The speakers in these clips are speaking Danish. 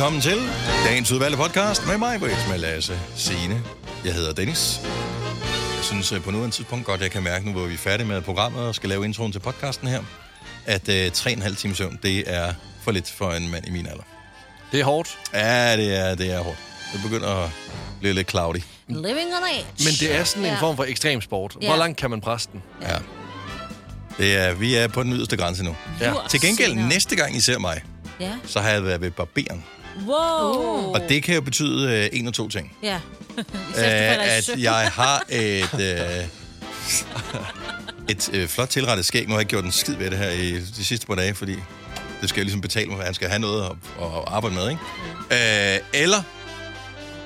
Velkommen til dagens udvalgte podcast med mig, Britt, med Lasse Signe. Jeg hedder Dennis. Jeg synes øh, på nuværende tidspunkt godt, jeg kan mærke nu, hvor vi er færdige med programmet og skal lave introen til podcasten her, at øh, 3,5 timer søvn, det er for lidt for en mand i min alder. Det er hårdt. Ja, det er, det er hårdt. Det begynder at blive lidt cloudy. Living on edge. Men det er sådan en Ja. form for ekstrem sport. Hvor Ja. langt kan man presse den? Ja. Det er, vi er på den yderste grænse nu. Ja. Til gengæld, senere. næste gang I ser mig, Ja. så har jeg været ved barberen. Wow. Og det kan jo betyde øh, en og to ting. Ja. Øh, i at jeg har et, øh, et øh, flot tilrettet skæg. Nu har jeg ikke gjort en skid ved det her i de sidste par dage, fordi det skal jeg ligesom betale mig, for han skal have noget at, at arbejde med, ikke? Øh, eller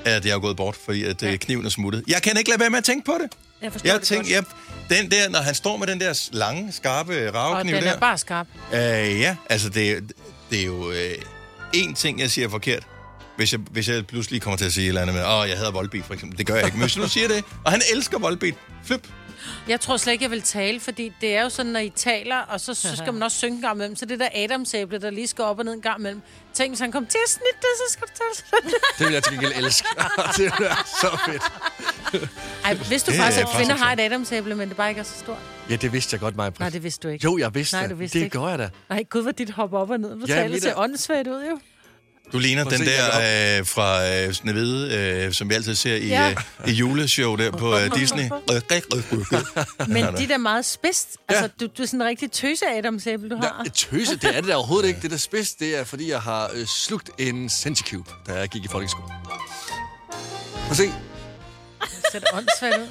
at jeg er gået bort, fordi at ja. kniven er smuttet. Jeg kan ikke lade være med at tænke på det. Jeg forstår Jeg det tænker, godt. jeg, den der, når han står med den der lange, skarpe Og ravekniv den der. er bare skarp. Øh, ja, altså det, det er jo øh, én ting, jeg siger forkert. Hvis jeg, hvis jeg pludselig kommer til at sige et eller andet med, åh, jeg hedder Volbeat for eksempel. Det gør jeg ikke. Men hvis du siger det, og han elsker Volbeat, flip. Jeg tror slet ikke, jeg vil tale, fordi det er jo sådan, når I taler, og så, så skal man også synge en gang imellem. Så det der Adamsæble, der lige skal op og ned en gang imellem. Tænk, hvis han kommer til at snitte det, så skal du tage det. Det vil jeg til gengæld elske. det er så fedt. Ej, hvis du Det faktisk, at faktisk kvinder har et Adamsæble, men det bare ikke er så stort. Ja, det vidste jeg godt, mig. Nej, det vidste du ikke. Jo, jeg vidste Nej, det. du vidste det ikke. gør jeg da. Nej, gud, hvor dit hopper op og ned. Du Ja, taler ser er- åndssvagt ud, jo. Du ligner Prøv den der øh, fra øh, Snevide, øh, som vi altid ser i, Ja. øh, i juleshow der på øh, Disney. Men de der meget spidst. Altså, du, du er sådan en rigtig tøse Adamsæble, du har. Ja, tøse, det er det da overhovedet ikke. Det der spids, det er, fordi jeg har øh, slugt en Centicube, da jeg gik i folkeskole. Prøv at se. Det ser da åndssvagt ud.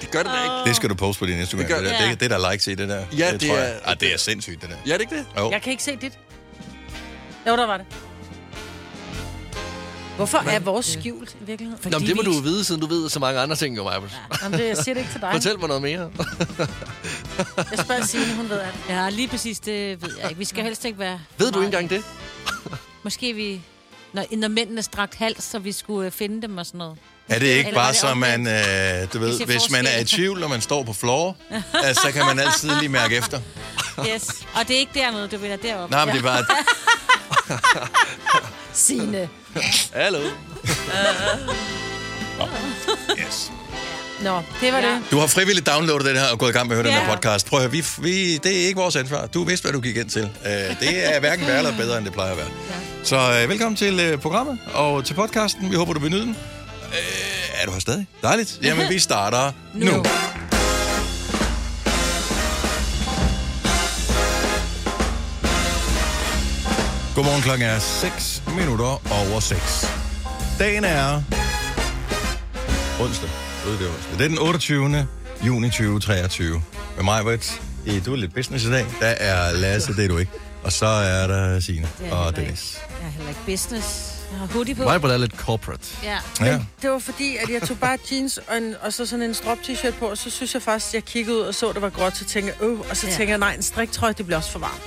Det gør det da ikke. Det skal du poste på din Instagram. Det Det, gør- det, Ja. det, det er der likes i, det der. Ja, det, det tror er- jeg. Ah, det er sindssygt, det der. Ja, er det ikke det? Jo. Jeg kan ikke se dit. Jo, der var det. Hvorfor er vores skjult i virkeligheden? Nå, men det må du jo vide, siden du ved så mange andre ting, jo, Maja. Jamen, det, jeg siger det ikke til dig. Fortæl mig noget mere. Jeg spørger Signe, hun ved alt. Ja, lige præcis, det ved jeg ikke. Vi skal helst ikke være... ved du ikke engang det? Måske vi... Når, når mændene strakt hals, så vi skulle øh, finde dem og sådan noget. Er det ikke Eller var bare det så, man, øh, du ved, hvis man er i tvivl, når man står på floor, altså, så kan man altid lige mærke efter. Yes. Og det er ikke dernede, du vil deroppe. Nej, men det er bare... Signe. Hallo. Yes. Nå, det var Ja. det. Du har frivilligt downloadet den her og gået i gang med at høre den Ja. her podcast. Prøv at høre, vi, vi, det er ikke vores ansvar. Du vidste, hvad du gik ind til. Uh, det er hverken værre eller bedre, end det plejer at være. Så uh, velkommen til uh, programmet og til podcasten. Vi håber, du vil nyde den. Uh, er du her stadig? Dejligt. Jamen, vi starter nu. nu. Godmorgen, klokken er 6 minutter over 6. Dagen er onsdag. Ved det er onsdag. Det er den 28. juni 2023. Med mig, Britt. Du er lidt business i dag. Der er Lasse, det er du ikke. Og så er der Signe Det er og heller ikke. Dennis. Jeg er heller ikke business. Jeg har hoodie på. Mig er lidt corporate. Ja. Ja. Det var fordi, at jeg tog bare jeans og, en, og så sådan en strop t-shirt på, og så synes jeg faktisk, at jeg kiggede ud og så, at det var gråt, så tænkte jeg, øh, og så Ja. tænker jeg, nej, en striktrøje, det bliver også for varmt.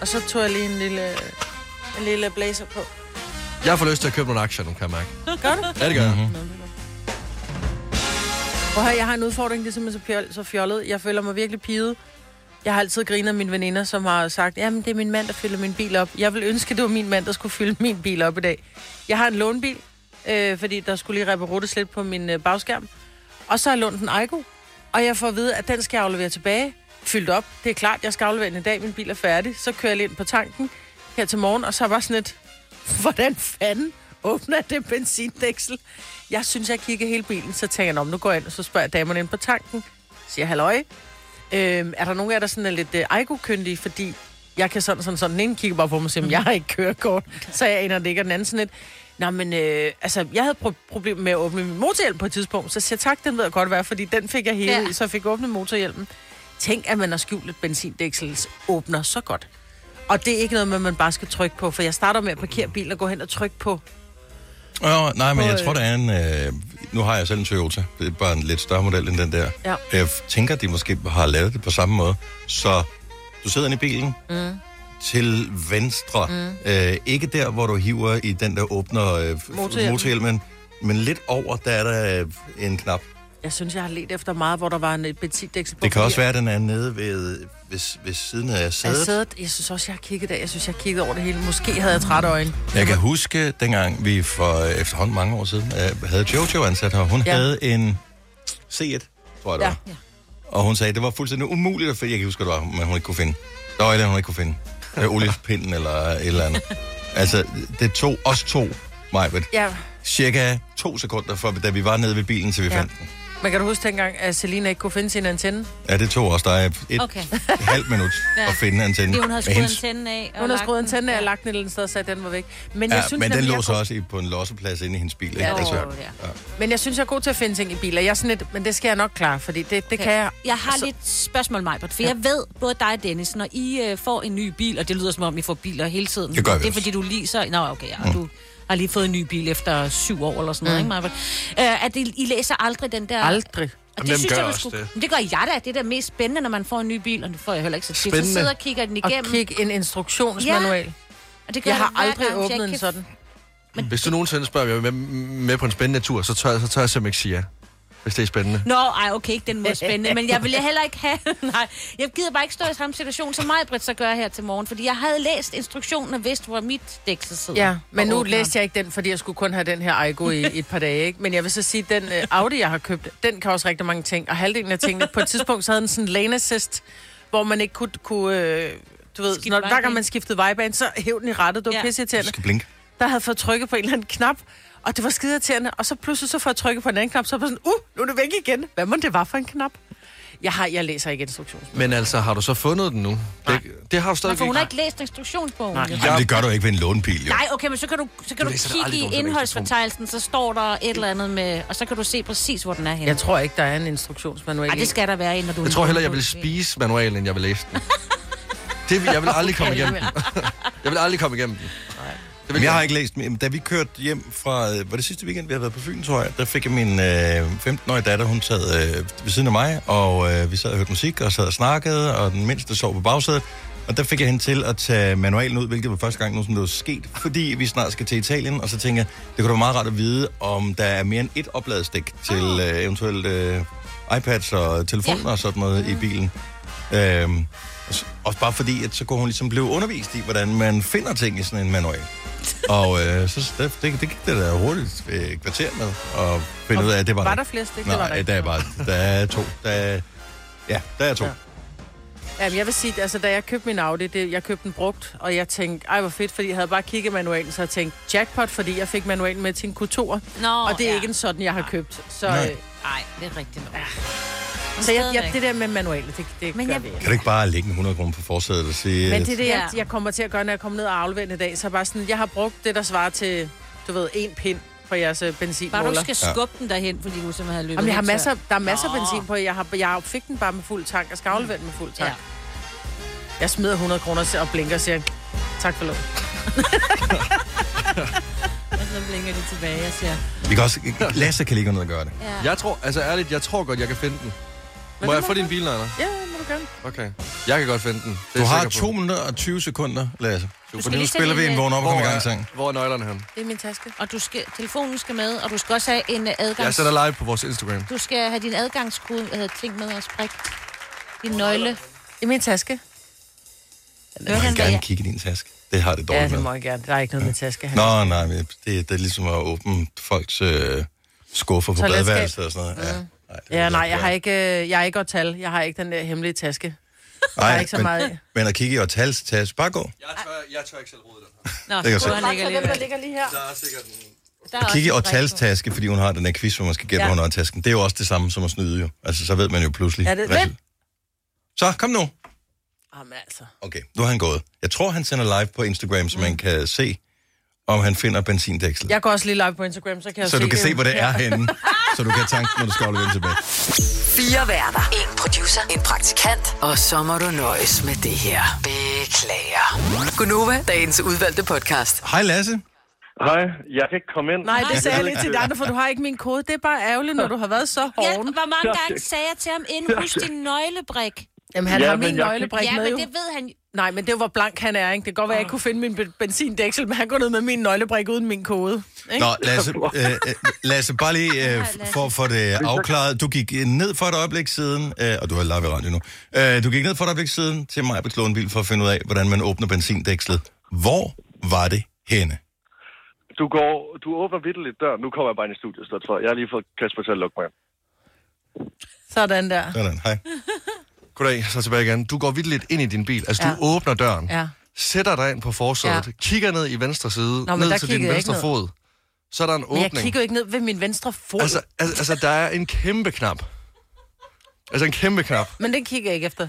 Og så tog jeg lige en lille, en lille blazer på. Jeg får lyst til at købe nogle aktier nu, kan jeg mærke. Gør du? Ja, det gør jeg. Mm-hmm. Prøv at høre, jeg har en udfordring, det er simpelthen så, fjol, så fjollet. Jeg føler mig virkelig piget. Jeg har altid grinet af mine veninder, som har sagt, jamen det er min mand, der fylder min bil op. Jeg vil ønske, det var min mand, der skulle fylde min bil op i dag. Jeg har en lånbil, øh, fordi der skulle lige repareres lidt på min øh, bagskærm. Og så har jeg lånt en Aigo, og jeg får at vide, at den skal jeg aflevere tilbage. Fyldt op. Det er klart, jeg skal aflevere den i dag, min bil er færdig. Så kører jeg ind på tanken her til morgen, og så bare sådan et, hvordan fanden åbner det benzindæksel? Jeg synes, jeg kigger hele bilen, så tænker jeg, "Nå, men nu går jeg ind, og så spørger jeg damerne ind på tanken. Siger, halløj, øhm, er der nogen af jer, der sådan er lidt øh, ejgokyndige, fordi jeg kan sådan, sådan, sådan, den ene kigger bare på mig og siger, "Men jeg har ikke kørekort, så jeg og det ikke er den anden sådan lidt. Nå, men øh, altså, jeg havde pro- problemer med at åbne min motorhjelm på et tidspunkt, så siger jeg, tak, den ved jeg godt være, fordi den fik jeg hele. Ja. så jeg fik åbnet motorhjelmen. Tænk, at man har skjult et benzindæksels åbner så godt. Og det er ikke noget med, man bare skal trykke på, for jeg starter med at parkere bilen og gå hen og trykke på. Oh, nej, men På, jeg øh, tror, der er en... Øh, nu har jeg selv en Toyota. Det er bare en lidt større model end den der. Ja. Jeg tænker, de måske har lavet det på samme måde. Så du sidder inde i bilen, mm. til venstre. Mm. Øh, ikke der, hvor du hiver i den, der åbner øh, Motorhjelmen. men lidt over, der er der øh, en knap. Jeg synes, jeg har let efter meget, hvor der var en et benzindæksel på. Det kan også være, at den er nede ved, ved, ved siden af Jeg, sædet. jeg synes også, jeg har kigget der. Jeg synes, jeg har kigget over det hele. Måske havde jeg trætte øjne. Jeg kan huske, dengang vi for øh, efterhånden mange år siden øh, havde Jojo ansat her. Hun Ja. havde en C1, tror jeg det Ja. var. Og hun sagde, at det var fuldstændig umuligt at finde. Jeg kan huske, det var, men hun ikke kunne finde. Der var et hun ikke kunne finde. Øh, oliepinden eller et eller andet. Altså, det tog os to, Majbet, Ja, cirka to sekunder, for, da vi var nede ved bilen, til vi Ja. fandt den. Men kan du huske dengang, at Selina ikke kunne finde sin antenne? Ja, det tog os dig et Okay. halvt minut Ja. at finde antennen. Fordi hun havde skruet antennen af. og Hun har lagt skruet den. antenne af og Ja. lagt den et eller andet sted og sagde, at den var væk. Men Ja, jeg synes, men den lå så også i, på en losseplads inde i hendes bil. Ikke? Ja, altså, ja. god- Men jeg synes, jeg er god til at finde ting i biler. Jeg er sådan lidt, men det skal jeg nok klare, fordi det, det kan jeg. Jeg har Så- lidt spørgsmål, Majbert, for jeg ved, både dig og Dennis, når I øh, får en ny bil, og det lyder som om, I får biler hele tiden. Det gør vi Det er også. fordi, du lige så... Nå, okay, ja, du har lige fået en ny bil efter syv år eller sådan noget, ikke, Majbert? Øh, at det, I læser aldrig den der... Aldrig. Og Jamen, hvem gør jeg, skulle- det? Men det gør jeg da. Det er da mest spændende, når man får en ny bil, og det får jeg heller ikke så tit. Så Spændende. sidder og kigger den Og igennem. kigge en instruktionsmanual. og det gør Jeg har aldrig gang, åbnet en sådan. Hvis du nogensinde spørger, om jeg er med, med på en spændende tur, så tør, så tør jeg simpelthen ikke sige ja. Hvis det er spændende. Nå, ej, okay, ikke den måde spændende, men jeg ville heller ikke have... Nej, jeg gider bare ikke stå i samme situation, som mig, Britt, så gør her til morgen, fordi jeg havde læst instruktionen og vidst, hvor mit dæksel sidder. Ja, men nu læste jeg ikke den, fordi jeg skulle kun have den her Aigo i, i et par dage. Ikke? Men jeg vil så sige, at den uh, Audi, jeg har købt, den kan også rigtig mange ting. Og halvdelen af tingene, på et tidspunkt, så havde den sådan en lane assist, hvor man ikke kunne... kunne øh, du ved, Skifte når, hver gang man skiftede vejbane, så hæv den i rettet. Det var Ja. ja. Du pisseirriterende. skal blinke. Der havde fået trykket på en eller anden knap, og det var skide irriterende. Og så pludselig så får jeg trykket på en anden knap, så var jeg sådan, uh, nu er det væk igen. Hvad må det var for en knap? Jeg, har, jeg læser ikke instruktions. Men altså, har du så fundet den nu? Det, det har du stadig for hun har ikke. læst instruktionsbogen. Nej. jo. Ej, men det gør du ikke ved en lånebil, jo. Nej, okay, men så kan du, så kan Du du, kigge i indholdsfortegnelsen, så står der et eller andet med, og så kan du se præcis, hvor den er henne. Jeg tror ikke, der er en instruktionsmanual. Ej, i. det skal der være, når du... Jeg tror heller, jeg vil spise manualen, end jeg vil læse den. Det, vil- jeg vil aldrig komme igennem den. Jeg vil aldrig komme igennem den. Men jeg har ikke læst, men da vi kørte hjem fra, øh, var det sidste weekend, vi havde været på Fyn, tror jeg, der fik jeg min øh, 15-årige datter, hun sad øh, ved siden af mig, og øh, vi sad og hørte musik, og sad og snakkede, og den mindste sov på bagsædet, og der fik jeg hende til at tage manualen ud, hvilket var første gang, nogen det var sket, fordi vi snart skal til Italien, og så tænker jeg, det kunne da være meget rart at vide, om der er mere end et opladestik til øh, eventuelt øh, iPads og telefoner Ja. og sådan noget i bilen. Øhm, også bare fordi, at så kunne hun ligesom blive undervist i, hvordan man finder ting i sådan en manual. Og øh, så det, det, det gik det der hurtigt øh, kvarter med at finde ud af, at det var Var der flere stik? Det var der Nej, ikke. der er bare, der er to. Der er, ja, der er to. Ja. Ja. Jamen, jeg vil sige, altså, da jeg købte min Audi, det, jeg købte den brugt, og jeg tænkte, ej, hvor fedt, fordi jeg havde bare kigget manualen, så jeg tænkte, jackpot, fordi jeg fik manualen med til en Q2'er, Nå, og det er ja. ikke en sådan, jeg har købt. Så, Nej. øh, Nej, det er rigtigt nok. Så jeg, jeg, det der med manualet, det, det Men gør jeg- vi ikke. Kan du ikke bare lægge en 100 kroner på forsædet og sige... Men det er det, jeg, Ja. jeg kommer til at gøre, når jeg kommer ned og afleverer i dag. Så er bare sådan, jeg har brugt det, der svarer til, du ved, en pind på jeres øh, Bare du benzinmåler. ikke skal skubbe den derhen, fordi du simpelthen har løbet Jamen, jeg har masser, der er masser af benzin på. Jeg, har, jeg fik den bare med fuld tank. Jeg skal aflevere den med fuld tank. Ja. Jeg smider 100 kroner og blinker og siger, tak for lov. Og så blinker de tilbage og siger... Vi kan også... Lasse kan lige gå ned og gøre det. Ja. Jeg tror, altså ærligt, jeg tror godt, jeg kan finde den. Må det jeg må få din bil, Nana? Ja, må du gerne. Okay. Jeg kan godt finde den. Det er Du har sikker på. 2 minutter og 20 sekunder, Lasse. lige nu spiller vi en, øh, vågen op og kommer i gang sang. hvor er nøglerne hen? Det er min taske. Og du skal, telefonen skal med, og du skal også have en øh, adgangs... Jeg sætter live på vores Instagram. Du skal have din adgangskode, hedder ting med og sprik. Din nøgle. Det er min taske. Jeg hvad gerne jeg... kigge i din taske. Det har det Ja, dårligt det med. må jeg gerne. Der er ikke noget med taske. her. Nå, nej, men det, det er ligesom at åbne folks øh, skuffer på badeværelset og sådan noget. Ja, nej, det Ja, nej, ikke jeg har ikke, øh, jeg er ikke tal. Jeg har ikke den der hemmelige taske. Nej, er ikke så men, meget. Men at kigge i Ortals taske, bare gå. Jeg tør, jeg tør ikke selv rode den. Nå, Det kan jeg hvor han ligger lige. ligger lige her. Der er sikkert en... Der er Kigge i på. taske, fordi hun har den her quiz, hvor man skal gætte, Ja. hun har tasken. Det er jo også det samme som at snyde jo. Altså, så ved man jo pludselig. Ja, det- Vent! Så, kom nu. Jamen altså. Okay, nu har han gået. Jeg tror, han sender live på Instagram, så man kan se, om han finder benzindæksel. Jeg går også lige live på Instagram, så kan jeg Så se du kan det. se, hvor det er henne. Så du kan tanke, når du skal aflevere tilbage. Fire værter. En producer. En praktikant. Og så må du nøjes med det her. Beklager. Gunova, dagens udvalgte podcast. Hej Lasse. Hej, jeg kan ikke komme ind. Nej, det sagde jeg lige til andre, for du har ikke min kode. Det er bare ærgerligt, når du har været så Ja, hoven. hvor mange gange sagde jeg til ham, inden husk din nøglebrik? Jamen, han Ja, har men min jeg- nøglebrik Ja, med men jo. det ved han Nej, men det var, blank han er, ikke? Det kan godt være, at jeg kunne finde min be- benzindæksel, men han går ned med min nøglebrik uden min kode. Ikke? Nå, Lasse, øh, øh, Lasse bare lige øh, for, for det afklaret. Du gik ned for et øjeblik siden, øh, og du har live radio nu. Øh, du gik ned for et øjeblik siden til mig på Klonbil for at finde ud af, hvordan man åbner benzindækslet. Hvor var det henne? Du går, du åbner lidt døren. Nu kommer jeg bare ind i studiet, så for. Jeg har lige fået Kasper til at lukke mig. Sådan der. Sådan, hej. Goddag, så tilbage igen. Du går vildt lidt ind i din bil. Altså, du Ja. åbner døren, Ja. sætter dig ind på forsædet, Ja. kigger ned i venstre side, Nå, ned til din venstre fod. Så er der en Men jeg åbning. kigger jo ikke ned ved min venstre fod. Altså, altså, altså, der er en kæmpe knap. Altså en kæmpe knap. Men den kigger jeg ikke efter.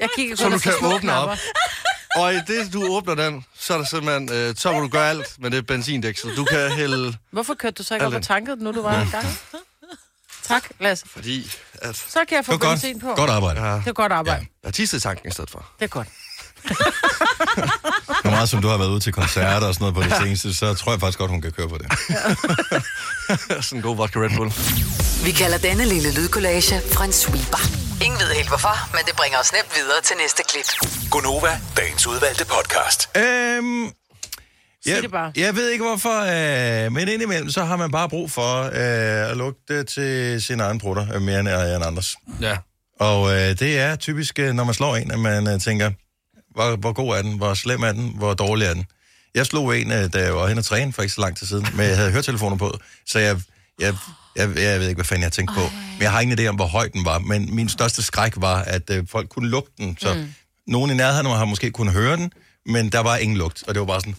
Jeg kigger Så kun du efter kan åbne knapper. op. Og i det, du åbner den, så er der simpelthen, øh, så må du gøre alt med det benzindæksel. Du kan hælde, Hvorfor kørte du så ikke op og tankede den, nu du var i gang? Tak, Lasse. fordi at Så kan jeg få benzin på. godt. Arbejde. ja, Det er godt arbejde. jeg har tisset i tanken i stedet for. Det er godt. Hvor meget som du har været ude til koncerter og sådan noget på det seneste, så tror jeg faktisk godt, hun kan køre på det. Sådan en god vodka Red Bull. Vi kalder denne lille lydkollage Frans sweeper. Ingen ved helt hvorfor, men det bringer os nemt videre til næste klip. Gonova, dagens udvalgte podcast. Øhm, jeg, det bare. jeg ved ikke hvorfor, øh, men indimellem så har man bare brug for øh, at lugte til sin egen brutter, øh, mere end, øh, end andres. Ja. Og øh, det er typisk, øh, når man slår en, at man øh, tænker, hvor, hvor god er den, hvor slem er den, hvor dårlig er den. Jeg slog en, øh, da jeg var hen og træne for ikke så lang tid siden, men jeg havde høretelefoner på, så jeg, jeg, jeg, jeg ved ikke, hvad fanden jeg tænkte på. Men jeg har ingen idé om, hvor høj den var, men min største skræk var, at øh, folk kunne lugte den, så mm. nogen i nærheden har måske kunne høre den, men der var ingen lugt, og det var bare sådan,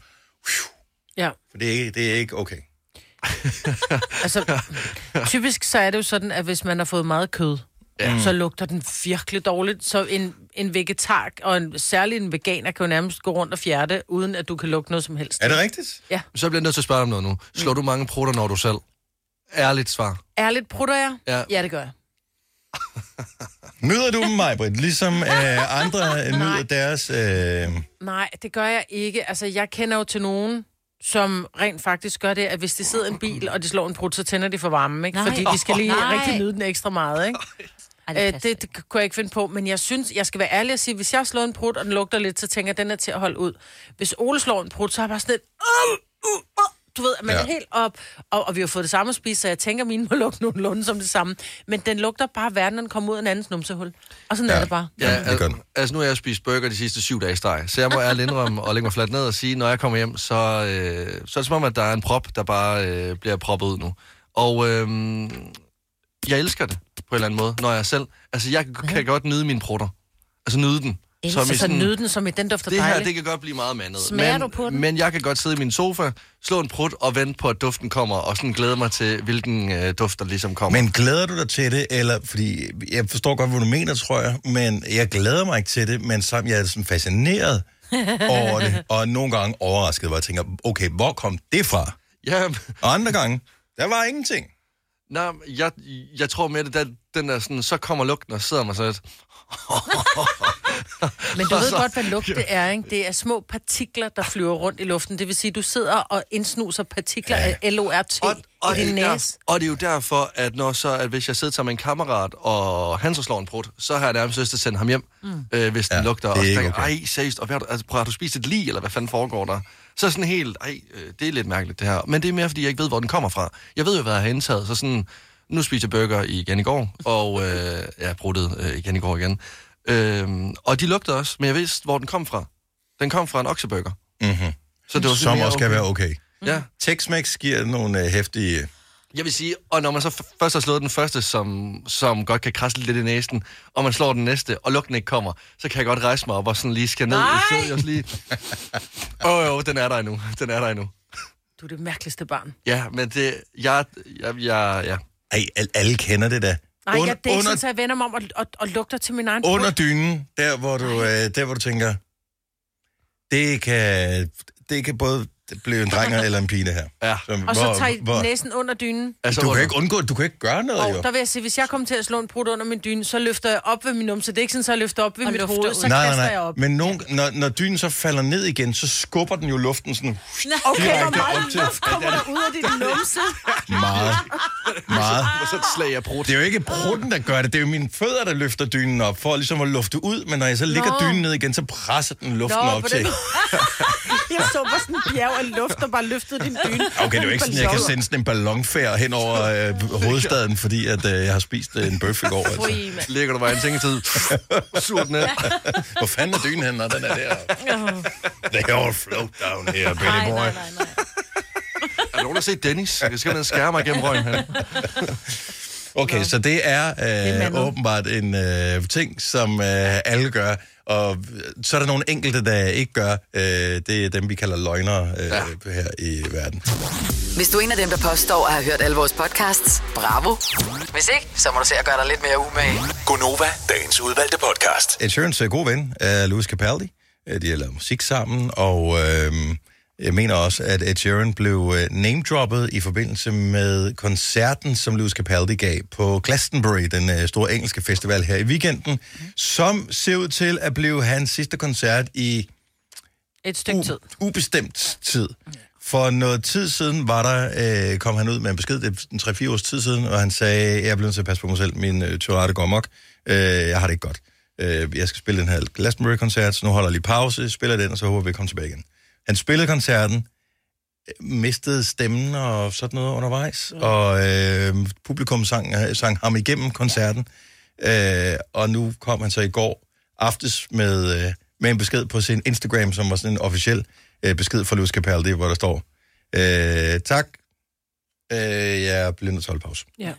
Ja. for det er, ikke- det er ikke okay. Altså, typisk så er det jo sådan, at hvis man har fået meget kød, ja. så lugter den virkelig dårligt. Så en, en vegetar, og en, særlig en veganer, kan jo nærmest gå rundt og fjerde, uden at du kan lugte noget som helst. Er det rigtigt? Så bliver jeg nødt til at spørge dig om noget nu. Slår du mange prutter, når du selv? Ærligt svar. Ærligt, prutter jeg? Ja. ja, det gør jeg. Nyder du dem, Majbrit, ligesom øh, andre øh, nyder deres... Øh, Nej, det gør jeg ikke. Altså, jeg kender jo til nogen, som rent faktisk gør det, at hvis de sidder en bil, og de slår en brud, så tænder de for varmen, ikke? Nej. Fordi de skal lige Nej. rigtig nyde den ekstra meget, ikke? Ej, det, Øh, det, det kunne jeg ikke finde på, men jeg synes, jeg skal være ærlig og sige, hvis jeg slår en brud, og den lugter lidt, så tænker jeg, den er til at holde ud. Hvis Ole slår en brud, så er jeg bare sådan lidt, "Åh, uh, uh." Du ved, man ja. Ja. er helt op, og, og vi har fået det samme at spise, så jeg tænker, at mine må lugte nogenlunde som det samme. Men den lugter bare værre, når den kommer ud af en anden numsehul. Og sådan ja. Ja. er det bare. Ja, det gør den. altså nu har jeg spist burger de sidste syv dage i streg, så jeg må ærligt indrømme og lægge mig fladt ned og sige, når jeg kommer hjem, så, øh, så er det som om, at der er en prop, der bare øh, bliver proppet ud nu. Og øh, jeg elsker det på en eller anden måde, når jeg selv... Altså jeg kan, godt nyde mine prutter. Altså nyde den. Som i altså sådan- nyde den, som i den dufter det her, dejligt. det kan godt blive meget mandet. Smager men, du på den? Men jeg kan godt sidde i min sofa, slå en prut og vente på, at duften kommer, og sådan glæde mig til, hvilken øh, duft, der ligesom kommer. Men glæder du dig til det, eller, fordi jeg forstår godt, hvad du mener, tror jeg, men jeg glæder mig ikke til det, men sammen, jeg er sådan fascineret over det, og nogle gange overrasket, hvor jeg tænker, okay, hvor kom det fra? Ja, Og andre gange, der var ingenting. nej, jeg, jeg tror mere, det den, den der sådan, så kommer lugten og sidder mig så lidt. Men du ved godt, hvad lugt det er, ikke? Det er små partikler, der flyver rundt i luften. Det vil sige, du sidder og indsnuser partikler ja. af LORT Og, og, i din det er næse. og det er jo derfor, at når så, at hvis jeg sidder sammen med en kammerat, og han så slår en prut, så har jeg nærmest lyst til at sende ham hjem, mm. øh, hvis den Ja, lugter. det er Og så tænker, okay. ej, seriøst, og hvad, altså, prøv, har du spist et lig, eller hvad fanden foregår der? Så er sådan helt, ej, øh, det er lidt mærkeligt det her. Men det er mere, fordi jeg ikke ved, hvor den kommer fra. Jeg ved jo, hvad jeg har indtaget, så sådan, nu spiser jeg burger igen i går, og øh, jeg bruttet øh, igen i går igen. Øh, og de lugter også, men jeg vidste, hvor den kom fra. Den kom fra en okseburger. Mm-hmm. Så det var Som også skal okay. være okay. Ja. Tex-Mex giver nogle øh, hæftige... Jeg vil sige, og når man så f- først har slået den første, som, som godt kan krasse lidt i næsen, og man slår den næste, og lugten ikke kommer, så kan jeg godt rejse mig op og sådan lige skal ned. Nej! Så jeg også lige... Åh oh, jo, den er der endnu. Den er der endnu. Du er det mærkeligste barn. Ja, men det... Jeg... jeg, jeg ja. Ej, al- alle kender det da. Nej, Under- jeg, det er ikke under- sådan, at jeg vender mig om og, og, og lugter til min egen Under dynen, der hvor du, øh, der hvor du tænker, det kan, det kan både det blev en dreng eller en pige, det her. Ja. Som, Og så tager I næsen under dynen. Altså, Du kan under- ikke undgå, du kan ikke gøre noget, jo. Og der vil jeg sige, hvis jeg kommer til at slå en brud under min dyne, så løfter jeg op ved min numse. Det er ikke sådan, så jeg løfter op ved Og mit hoved, ud. så Nej, kaster nej, jeg nej. op. Men nogen, når, når dynen så falder ned igen, så skubber den jo luften sådan Okay, hvor meget luft kommer der ud af din numse? meget, meget. Og så et slag af brud. Det er jo ikke prutten, der gør det. Det er jo mine fødder, der løfter dynen op, for ligesom at lufte ud. Men når jeg så lægger Nå. dynen ned igen, så presser den luften Nå, op på til. Jeg så bare sådan en bjerg af luft, der bare løftede din dyne. Okay, det er jo ikke sådan, jeg kan sende sådan en ballonfærd hen over øh, hovedstaden, fordi at, øh, jeg har spist øh, en bøf i går. Altså. Ligger du bare i en sengetid. Surt ned. Hvor fanden er dynen henne, når den er der? They all float down here, Billy Nej, boy. nej, nej, nej. Er der nogen, der set Dennis? Jeg skal ned og skære mig igennem røgen. Han. Okay, så det er, øh, mandet. åbenbart en øh, ting, som øh, alle gør. Og så er der nogle enkelte, der ikke gør. Øh, det er dem, vi kalder løgnere øh, ja. her i verden. Hvis du er en af dem, der påstår at have hørt alle vores podcasts, bravo. Hvis ikke, så må du se at gøre dig lidt mere umage. Gonova, dagens udvalgte podcast. Sheeran's øh, gode ven er Louis Capaldi. Øh, De har lavet musik sammen, og øh, jeg mener også, at Ed Sheeran blev øh, name-droppet i forbindelse med koncerten, som Louis Capaldi gav på Glastonbury, den øh, store engelske festival her i weekenden, som ser ud til at blive hans sidste koncert i Et stykke tid. u- ubestemt tid. For noget tid siden var der, øh, kom han ud med en besked, det er en 3-4 års tid siden, og han sagde, jeg er blevet nødt til at passe på mig selv, min øh, Tourette går amok, øh, jeg har det ikke godt. Øh, jeg skal spille den her Glastonbury-koncert, så nu holder jeg lige pause, spiller den, og så håber vi, at komme tilbage igen. Han spillede koncerten, mistede stemmen og sådan noget undervejs, og øh, publikum sang, sang ham igennem koncerten, øh, og nu kom han så i går aftes med, øh, med en besked på sin Instagram, som var sådan en officiel øh, besked fra Louis Capaldi, hvor der står, øh, tak, øh, jeg bliver nødt til at holde pause. Ja.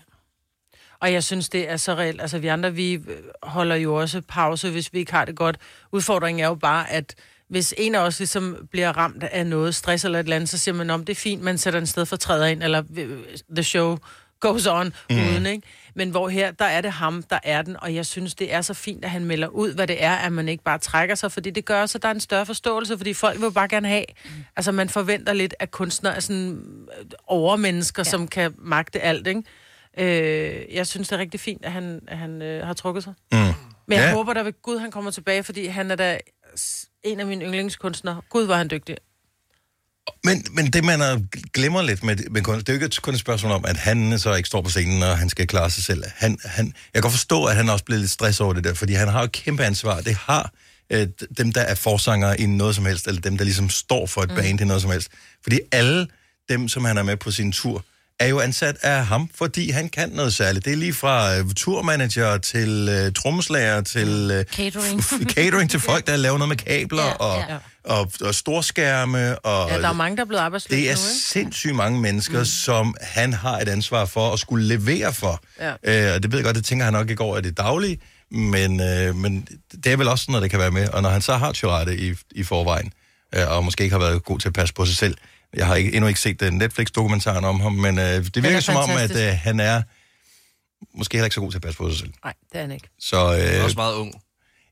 Og jeg synes, det er så reelt. Altså, vi andre, vi holder jo også pause, hvis vi ikke har det godt. Udfordringen er jo bare, at hvis en af os ligesom bliver ramt af noget, stress eller et eller andet, så siger man, om det er fint, man sætter en sted for træder ind, eller øh, the show goes on mm. uden, ikke? Men hvor her, der er det ham, der er den, og jeg synes, det er så fint, at han melder ud, hvad det er, at man ikke bare trækker sig, fordi det gør at der er en større forståelse, fordi folk vil bare gerne have, mm. altså man forventer lidt, at kunstnere er sådan øh, overmennesker, ja. som kan magte alt, ikke? Øh, jeg synes, det er rigtig fint, at han, at han øh, har trukket sig. Mm. Men jeg Ja. håber da ved Gud, han kommer tilbage, fordi han er da en af mine yndlingskunstnere. Gud, var han dygtig. Men, men det, man er- glemmer lidt med, med kunst, det er jo ikke kun et spørgsmål om, at han så ikke står på scenen, og han skal klare sig selv. Han, han, jeg kan godt forstå, at han også bliver lidt stresset over det der, fordi han har jo et kæmpe ansvar. Det har øh, dem, der er forsangere i noget som helst, eller dem, der ligesom står for et mm. band i noget som helst. Fordi alle dem, som han er med på sin tur, er jo ansat af ham, fordi han kan noget særligt. Det er lige fra øh, turmanager til øh, trommeslager til øh, Catering. catering til folk, der laver noget med kabler Ja, og, ja. og, og storskærme. Og, Ja, der er mange, der er blevet arbejdsløse det er nu, ikke? sindssygt mange mennesker, mm. som han har et ansvar for at skulle levere for. Ja. Øh, og det ved jeg godt, det tænker han nok ikke over, at det er dagligt, men, øh, men det er vel også sådan noget, det kan være med. Og når han så har Tourette i, i forvejen, øh, og måske ikke har været god til at passe på sig selv, jeg har ikke, endnu ikke set den Netflix-dokumentaren om ham, men øh, det virker er som om, at øh, han er måske heller ikke så god til at passe på sig selv. Nej, det er han ikke. Så Han er øh, også meget ung.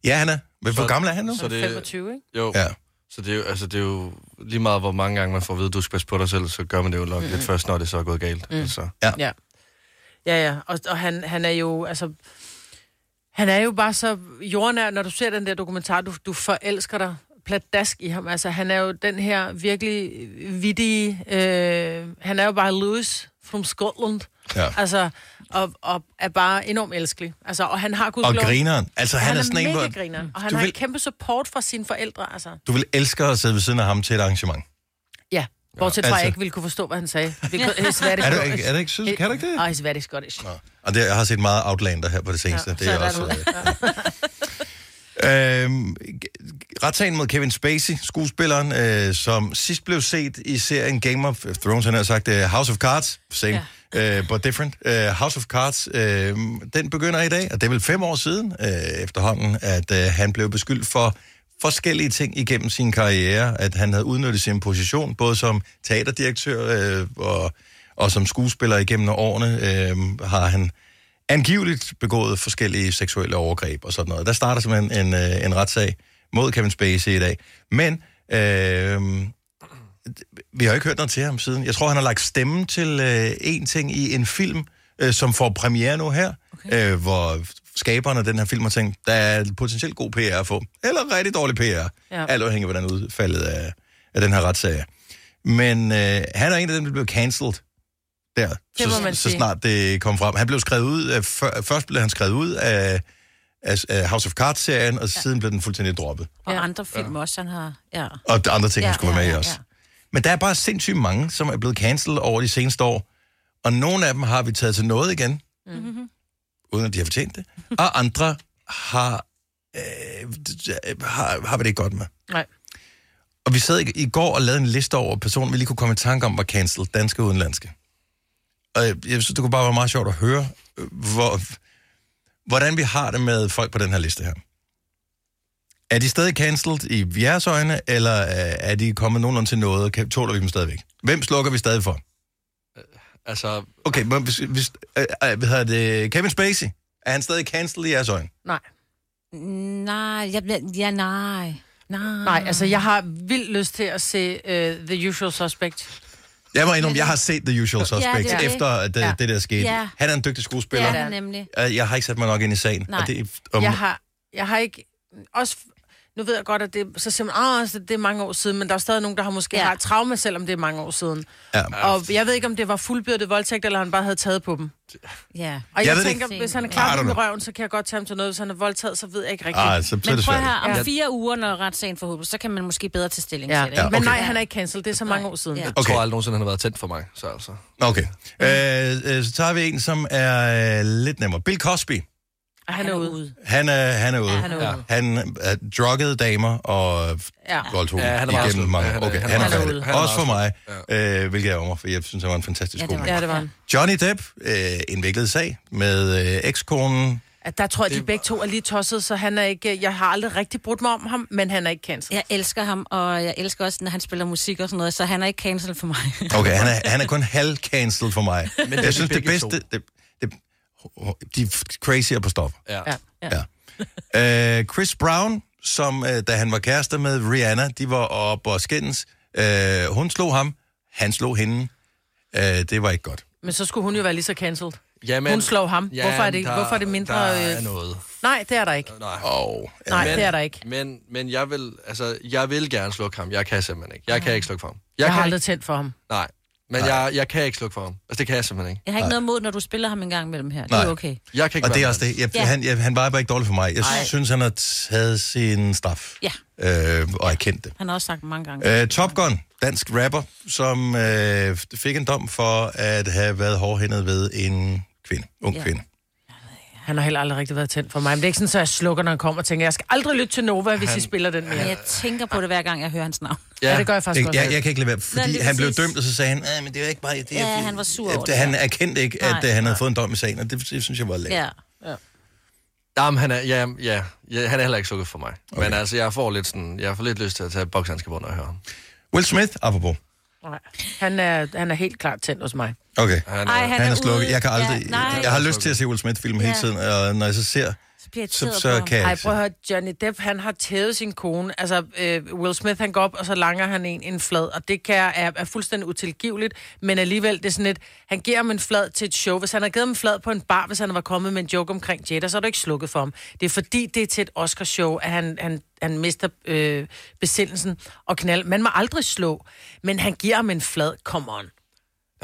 ja, han er. Men hvor gammel er han nu? så det- 25, ikke? Jo. Ja. Så det er, jo, altså, det er jo lige meget, hvor mange gange man får at vide, at du skal passe på dig selv, så gør man det jo nok mm. lidt først, når det så er gået galt. Mm. Altså. Ja. Ja, ja. Og, og han, han er jo, altså... Han er jo bare så jordnær, når du ser den der dokumentar, du, du forelsker dig pladask i ham. Altså, han er jo den her virkelig vittige... Øh, han er jo bare Louis from Scotland. Ja. Altså, og, og er bare enormt elskelig. Altså, og han har Og gudskelov... grineren. Altså, han, Han, er er sådan en, mega hvor- griner, og han har vil- en kæmpe support fra sine forældre, altså. Du vil elske at sidde ved siden af ham til et arrangement. Ja, bortset fra, Altså- jeg ikke ville kunne forstå, hvad han sagde. Vi kunne- Er du ikke, er det ikke, synes, kan du ikke det? Ej, it's very Scottish. Og det, jeg har set meget Outlander her på det seneste. Ja, det er er også... Øh, øhm, retssagen mod Kevin Spacey, skuespilleren, øh, som sidst blev set i serien Game of Thrones, han har sagt uh, House of Cards, same, ja. uh, but different. Uh, House of Cards, uh, den begynder i dag, og det er vel fem år siden uh, efterhånden, at uh, han blev beskyldt for forskellige ting igennem sin karriere, at han havde udnyttet sin position, både som teaterdirektør øh, og, og som skuespiller igennem årene, øh, har han angiveligt begået forskellige seksuelle overgreb og sådan noget. Der starter simpelthen en, øh, en retssag mod Kevin Spacey i dag. Men øh, vi har ikke hørt noget til ham siden. Jeg tror, han har lagt stemme til øh, en ting i en film, øh, som får premiere nu her, okay. øh, hvor skaberne af den her film har tænkt, der er potentielt god PR at få, eller rigtig dårlig PR, ja. Alt afhængig af, hvordan udfaldet af, af den her retssag er. Men øh, han er en af dem, der blev cancelled der, Det så, så snart det kom frem. Han blev skrevet ud af, før, først blev han skrevet ud af, af, af House of Cards-serien, og siden blev den fuldstændig droppet. Og Ja. andre film også, han har... Ja. Og de andre ting, ja, han skulle være med i ja, også. ja. Men der er bare sindssygt mange, som er blevet cancelled over de seneste år. Og nogle af dem har vi taget til noget igen, Mm-hmm. uden at de har fortjent det. Og andre har, øh, har, har vi det ikke godt med. Nej. Og vi sad i, i går og lavede en liste over personer, vi lige kunne komme i tanke om, var cancelled, danske og udenlandske. Og jeg, jeg synes, det kunne bare være meget sjovt at høre, øh, hvor, hvordan vi har det med folk på den her liste her. Er de stadig cancelled i jeres øjne, eller øh, er de kommet nogenlunde til noget, og kan- tåler vi dem stadigvæk? Hvem slukker vi stadig for? Altså, Okay, men hvis, hvis øh, øh, hvad hedder det, Kevin Spacey, er han stadig cancelled i jeres øjne? Nej. Nej, jeg, ja, nej. Nej. Nej, altså jeg har vildt lyst til at se uh, The Usual Suspect. Jeg må indrømme, jeg har set The Usual Suspects, det er det. efter at det, Ja. det der skete. Ja. Han er en dygtig det skuespiller. er Ja. han nemlig. Jeg har ikke sat mig nok ind i sagen. Nej. Og det, om, Jeg har, jeg har ikke... Også, nu ved jeg godt, at det så simpelthen, ah, altså, det er mange år siden, men der er stadig nogen, der har måske Ja. har et traume, selvom det er mange år siden. Ja. Og jeg ved ikke, om det var fuldbyrdet voldtægt, eller han bare havde taget på dem. Ja. Og Jeg jeg, det tænker, ikke. hvis han er klar på know. røven, så kan jeg godt tage ham til noget. Hvis han er voldtaget, så ved jeg ikke rigtigt. Ah, så, så Men det prøv her, om Ja. fire uger, når retssagen forhåbentlig, så kan man måske bedre tage stilling Ja. til det. Ja, okay. Men nej, han er ikke cancelled. Det er så mange år siden. Ja. Ja. jeg Okay. tror aldrig nogensinde, han har været tændt for mig. Så altså. Okay. Øh, øh, så tager vi en, som er øh, lidt nemmere. Bill Cosby. Han er ude. Han er, han er ude. Ja, han er ude. Ja. Han er druggede damer og Ja. voldtog Ja, han er igennem mange Ja, han er- Okay, han han er er. Han er Også for mig, meget øh, hvilket jeg mig, for jeg synes, han var en fantastisk Ja, mand. Ja, det var han. Johnny Depp, øh, indviklet sag med øh, ekskonen. At der tror jeg, de begge to er lige tosset, så han er ikke... Jeg har aldrig rigtig brudt mig om ham, men han er ikke cancelled. Jeg elsker ham, og jeg elsker også, når han spiller musik og sådan noget, så han er ikke cancelled for mig. Okay, han er, han er kun halv-cancelled for mig. Men det er jeg synes, de det bedste... Det, det, de er crazy'er på stoffer. Ja. Ja. Ja. Øh, Chris Brown, som øh, da han var kærester med Rihanna, de var oppe og skændes. Øh, hun slog ham, han slog hende. Øh, det var ikke godt. Men så skulle hun jo være lige så cancelled. Jamen, Hun slår ham. Hvorfor er det- der- hvorfor er det mindre, Der er øh, noget. Nej, det er der ikke. Nej. Oh, Nej, Men- det er der ikke. Men, men jeg vil, altså, jeg vil gerne slukke ham. Jeg kan simpelthen ikke. Jeg kan ikke slukke for ham. Jeg, Jeg har aldrig tændt for ham. nej, men jeg, jeg kan ikke slukke for ham. Altså, det kan jeg simpelthen ikke. Jeg har ikke noget mod, når du spiller ham en gang mellem her. Det Nej. er okay. Jeg kan ikke Og det er også det. Jeg, Ja. han, jeg, han var bare ikke dårlig for mig. Jeg Ej. synes, han har taget sin straf. Ja, Øh, og erkendt det. han har også sagt mange gange. Øh, Top Gun, dansk rapper, som øh, fik en dom for at have været hårdhændet ved en kvinde, ung ja. kvinde. Han har heller aldrig rigtig været tændt for mig. Men det er ikke sådan, så jeg slukker, når han kommer og tænker, jeg skal aldrig lytte til Nova, hvis Han- I spiller den mere. Men jeg tænker på det, hver gang jeg hører hans navn. Ja, det gør jeg faktisk Jeg, også. jeg, jeg kan ikke lade være, fordi lige han blev dømt, og så sagde han, "Ah, men det er jo ikke bare... Det er, Ja, han var sur over at, det, Han ja. erkendte ikke, at Nej. øh, han havde fået en dom i sagen, og det, det synes jeg var lavt. Ja. Jamen, han er, ja, ja, ja, han er heller ikke slukket for mig. Okay. Men altså, jeg får lidt sådan, jeg får lidt lyst til at tage bokshandske på, når jeg hører ham. Will Smith, apropos. Nej. Han er, han er helt klart tændt hos mig. Okay. Han, Ej, er, han Han er er slukket. Jeg kan aldrig... Ja, nej. jeg har lyst til at se Will Smith-film hele Ja. tiden, og når jeg så ser, Så så, kan jeg Ej, prøv at høre, Johnny Depp, han har tævet sin kone. Altså, øh, Will Smith, han går op, og så langer han en en flad, og det kan er, er fuldstændig utilgiveligt, men alligevel, det er sådan lidt, han giver ham en flad til et show. Hvis han havde givet ham en flad på en bar, hvis han var kommet med en joke omkring Jada, så er du ikke slukket for ham. Det er fordi, det er til et Oscarshow, at han, han, han mister øh, besindelsen og knald. Man må aldrig slå, men han giver ham en flad, come on.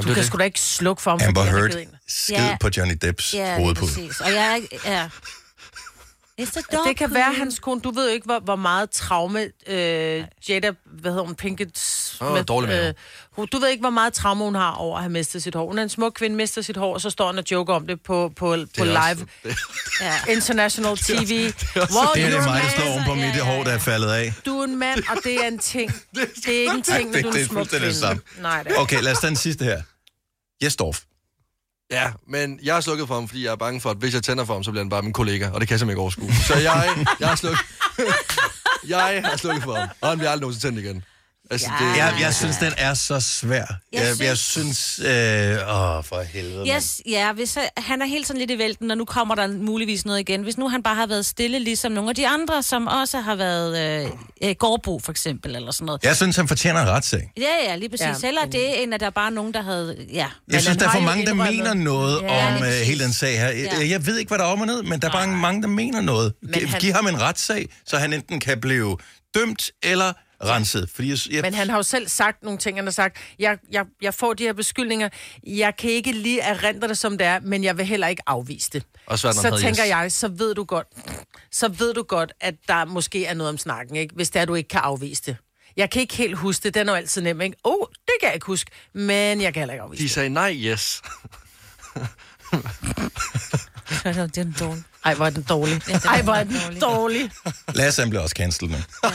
Du kan sgu da ikke slukke for ham, Amber Heard, skid Ja. på Johnny Depps Ja, hovedpude. præcis. Og jeg. Ja. Det kan være hans kone. Du ved jo ikke, hvor, hvor meget traume øh, Jada, hvad hedder hun, Pinkett... Åh, dårlig mave. hun- du ved ikke, hvor meget traume hun har over at have mistet sit hår. Hun er en smuk kvinde, mister sit hår, og så står hun og joker om det på, på, på Det er live også- det- Ja. international TV. Wow, Det her you're det er a mig, der slår oven på Ja, mit ja, hår, der er ja. faldet af. Du er en mand, og det er en ting. Det er ikke en ting, når Det- du er det en er smuk det kvinde. Nej, det er Okay, lad os tage den sidste her. Jesdorf. Ja, men jeg har slukket for ham, fordi jeg er bange for, at hvis jeg tænder for ham, så bliver han bare min kollega, og det kan jeg simpelthen ikke overskue. Så jeg, jeg har slukket. jeg har slukket for ham, og han bliver aldrig nogensinde tændt igen. Altså, Ja. det, Jeg, jeg synes, den er så svær. Jeg, jeg, Jeg jeg synes... Øh, åh, for helvede. Yes, ja, hvis øh, han er helt sådan lidt i vælten, og nu kommer der muligvis noget igen. Hvis nu han bare har været stille, ligesom nogle af de andre, som også har været øh, øh, gårdbo for eksempel, eller sådan noget. Jeg synes, han fortjener en retssag. Ja, ja, lige præcis. Ja, Ja, Heller det, end at der bare er nogen, der havde... Ja. Jeg synes, der er for mange, der mener noget Ja, om øh, hele den sag her. Jeg, Ja. jeg ved ikke, hvad der er om og ned, men der er bare mange, der mener noget. Men han- Giv ham en retssag, så han enten kan blive dømt eller renset. Fordi jeg, jeg, Men han har jo selv sagt nogle ting, han har sagt, jeg, jeg, jeg får de her beskyldninger, jeg kan ikke lige erindre det, som det er, men jeg vil heller ikke afvise det. Når så tænker Jes. jeg, så ved du godt, så ved du godt, at der måske er noget om snakken, ikke? hvis det er, du ikke kan afvise det. Jeg kan ikke helt huske det, den er jo altid nem, ikke? Åh, oh, det kan jeg ikke huske, men jeg kan heller ikke afvise de det. sagde nej, yes. Det er den dårlig. Ej, hvor er den dårlig. Ej, hvor er den dårlig. Lasse han bliver også cancelled nu.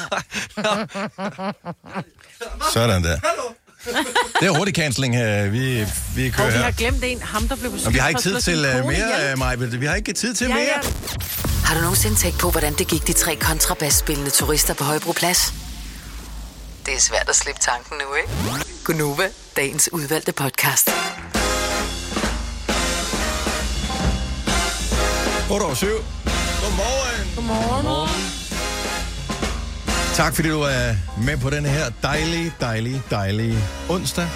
Sådan der. Det er hurtig cancelling, øh, vi, vi kører Og vi har glemt en, ham der blev beskyldt Og vi har ikke for at tid slå til sin kone mere, uh, Maja. Vi har ikke tid til Ja, mere. ja. Har du nogensinde tænkt på, hvordan det gik de tre kontrabasspillende turister på Højbroplads? Det er svært at slippe tanken nu, ikke? Gunova, dagens udvalgte podcast. 8 over 7. Godmorgen. Godmorgen. Tak fordi du er med på denne her dejlige, dejlige, dejlige onsdag.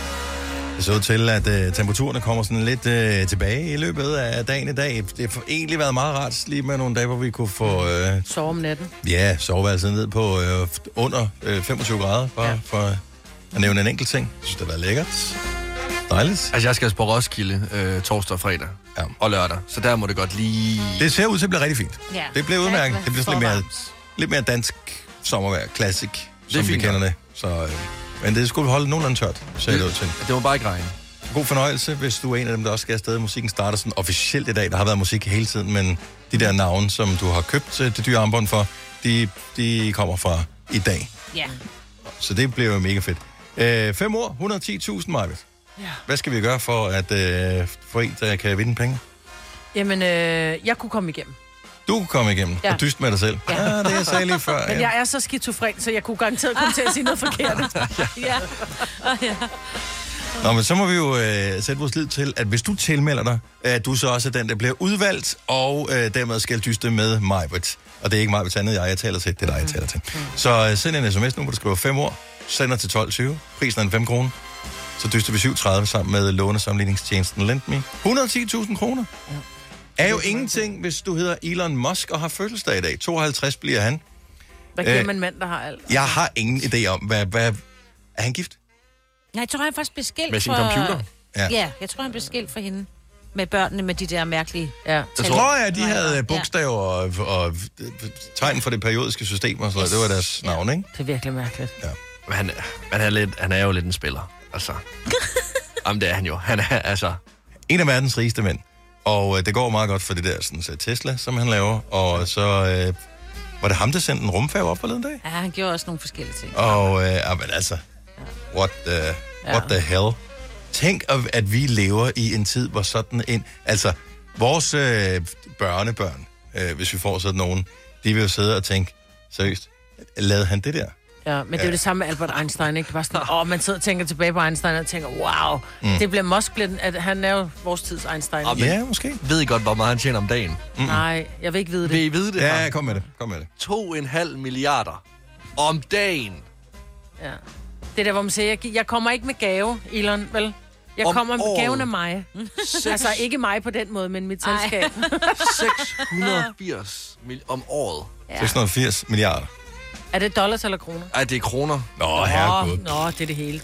Det så ud til, at uh, temperaturerne kommer sådan lidt uh, tilbage i løbet af dagen i dag. Det har egentlig været meget rart lige med nogle dage, hvor vi kunne få uh, Sov om natten. ja, soveværelset ned på uh, under uh, 25 grader, bare ja. For at nævne en enkelt ting. Jeg synes, det har været lækkert. Dejligt. Altså, jeg skal på Roskilde øh, torsdag og fredag Ja. og lørdag, så der må det godt lige... Det ser ud til at blive rigtig fint. Ja. Det bliver udmærket. Det bliver sådan lidt mere, lidt mere dansk sommervejr, classic, som vi fint kender nok. det. Så, øh, men det skulle holde nogenlunde tørt, ser det ud til. Det må bare ikke regne. God fornøjelse, hvis du er en af dem, der også skal afsted. Musikken starter sådan officielt i dag. Der har været musik hele tiden, men de der navne, som du har købt det dyre armbånd for, de, de kommer fra i dag. Ja. Så det bliver jo mega fedt. Øh, fem år, 110.000, Marvitt. Ja. Hvad skal vi gøre for at øh, få en, der kan vinde penge? Jamen, øh, jeg kunne komme igennem. Du kan komme igennem ja. Ja. og dyst med dig selv. Ja, Ja. ja det jeg sagde lige før. Men Ja. jeg er så skizofren, så jeg kunne garanteret komme til at sige noget forkert. Ja. Og ja. Nå, men så må vi jo øh, sætte vores lid til, at hvis du tilmelder dig, at du så også er den, der bliver udvalgt, og øh, dermed skal dyste med Majbert. Og det er ikke Majberts andet, jeg, jeg taler til, det er dig, jeg taler til. Så øh, send en sms nu, hvor du skriver 5 ord, sender til 12.20, prisen er en 5 kroner. Så dyster vi 7.30 sammen med lånesamligningstjenesten LendMe. 110.000 kroner. Er jo ingenting, hvis du hedder Elon Musk og har fødselsdag i dag. 52 bliver han. Hvad giver Øh. man en mand, der har alt? Jeg har ingen idé om, hvad... hvad er han gift? Nej, jeg tror, han faktisk blev skilt Med sin for... computer? Ja. Ja, jeg tror, han blev skilt for hende. Med børnene med de der mærkelige... Ja. Jeg Jeg tror, at de havde ja. bogstaver og, og tegn for det periodiske system og sådan noget. Det var deres navn, ikke? Det er virkelig mærkeligt. Men han, men han, er lidt, han er jo lidt en spiller. Altså. Jamen, det er han jo. Han er, altså... En af verdens rigeste mænd. Og øh, det går meget godt for det der sådan, så Tesla, som han laver. Og så øh, var det ham, der sendte en rumfærge op forleden dag. Ja, han gjorde også nogle forskellige ting. Og øh, men altså, what the, what the hell? Tænk, at- at vi lever i en tid, hvor sådan en... Altså, vores øh, børnebørn, øh, hvis vi får sådan nogen, de vil jo sidde og tænke, seriøst, lavede han det der? Ja, men det er jo det samme med Albert Einstein, ikke? Det var sådan, åh, man sidder og tænker tilbage på Einstein og tænker, wow, mm. det bliver den- at han er jo vores tids Einstein. Og- Men- Ja, måske. Ved I godt, hvor meget han tjener om dagen? Mm. Nej, jeg vil ikke vide Vil det. I vide det? Ja, kom med det. Kom med det. 2,5 milliarder om dagen. Ja. Det er der, hvor man siger, jeg, jeg kommer ikke med gave, Elon, vel? Jeg Om kommer med året. gaven af mig. altså, ikke mig på den måde, men mit selskab. 680 mil- om året. Ja. 680 milliarder. Er det dollars eller kroner? Ej, det er kroner. Nå, herregud. Nå, nå, det er det hele.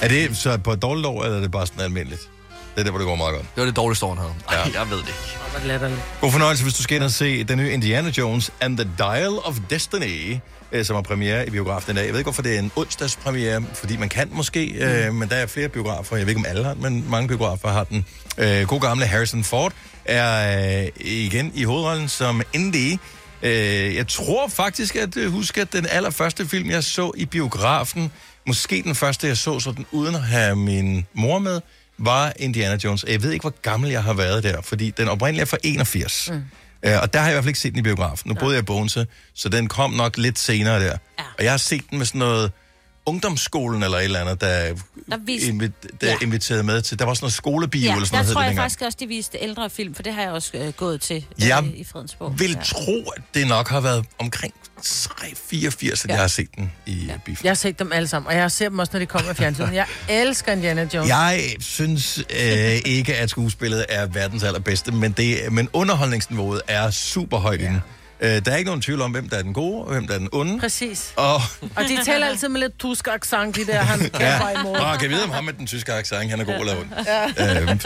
Er det så på et dårligt år, eller er det bare sådan almindeligt? Det er der, hvor det går meget godt. Det var det dårligste år, han havde. Ej, jeg ved det ikke. God fornøjelse, hvis du skal ind og se den nye Indiana Jones and the Dial of Destiny, øh, som har premiere i biografen i dag. Jeg ved ikke, hvorfor det er en onsdagspremiere, fordi man kan måske, øh, men der er flere biografer. Jeg ved ikke, om alle har den, men mange biografer har den. Øh, god gamle Harrison Ford er øh, igen i hovedrollen som Indy. Øh, jeg tror faktisk, at jeg husker, at den allerførste film, jeg så i biografen, måske den første, jeg så sådan uden at have min mor med, var Indiana Jones. Jeg ved ikke, hvor gammel jeg har været der, fordi den oprindelige er fra 81. Mm. Øh, og der har jeg i hvert fald ikke set den i biografen. Nu boede jeg i Bogense, så den kom nok lidt senere der. Ja. Og jeg har set den med sådan noget ungdomsskolen eller et eller andet, der, Der vis- invi- der Ja. inviterede med til. Der var sådan noget skolebio Ja, eller sådan der noget, tror hed jeg faktisk også, de viste ældre film, for det har jeg også øh, gået til Jeg øh, i Fredensborg. vil ja. tro, at det nok har været omkring 3-84, at ja. jeg har set den i ja. biffen. Jeg har set dem alle sammen, og jeg ser dem også, når de kommer i fjernsynet. Jeg elsker Indiana Jones. Jeg synes øh, ikke, at skuespillet er verdens allerbedste, men, det, men underholdningsniveauet er super højt ja. inde. Øh, der er ikke nogen tvivl om, hvem der er den gode, og hvem der er den onde. Præcis. Og, Og de taler altid med lidt tusk accent, de der, han ja. kæmper imod. og kan jeg vide, om ham med den tyske accent, han er god eller ond. Ja. Øhm,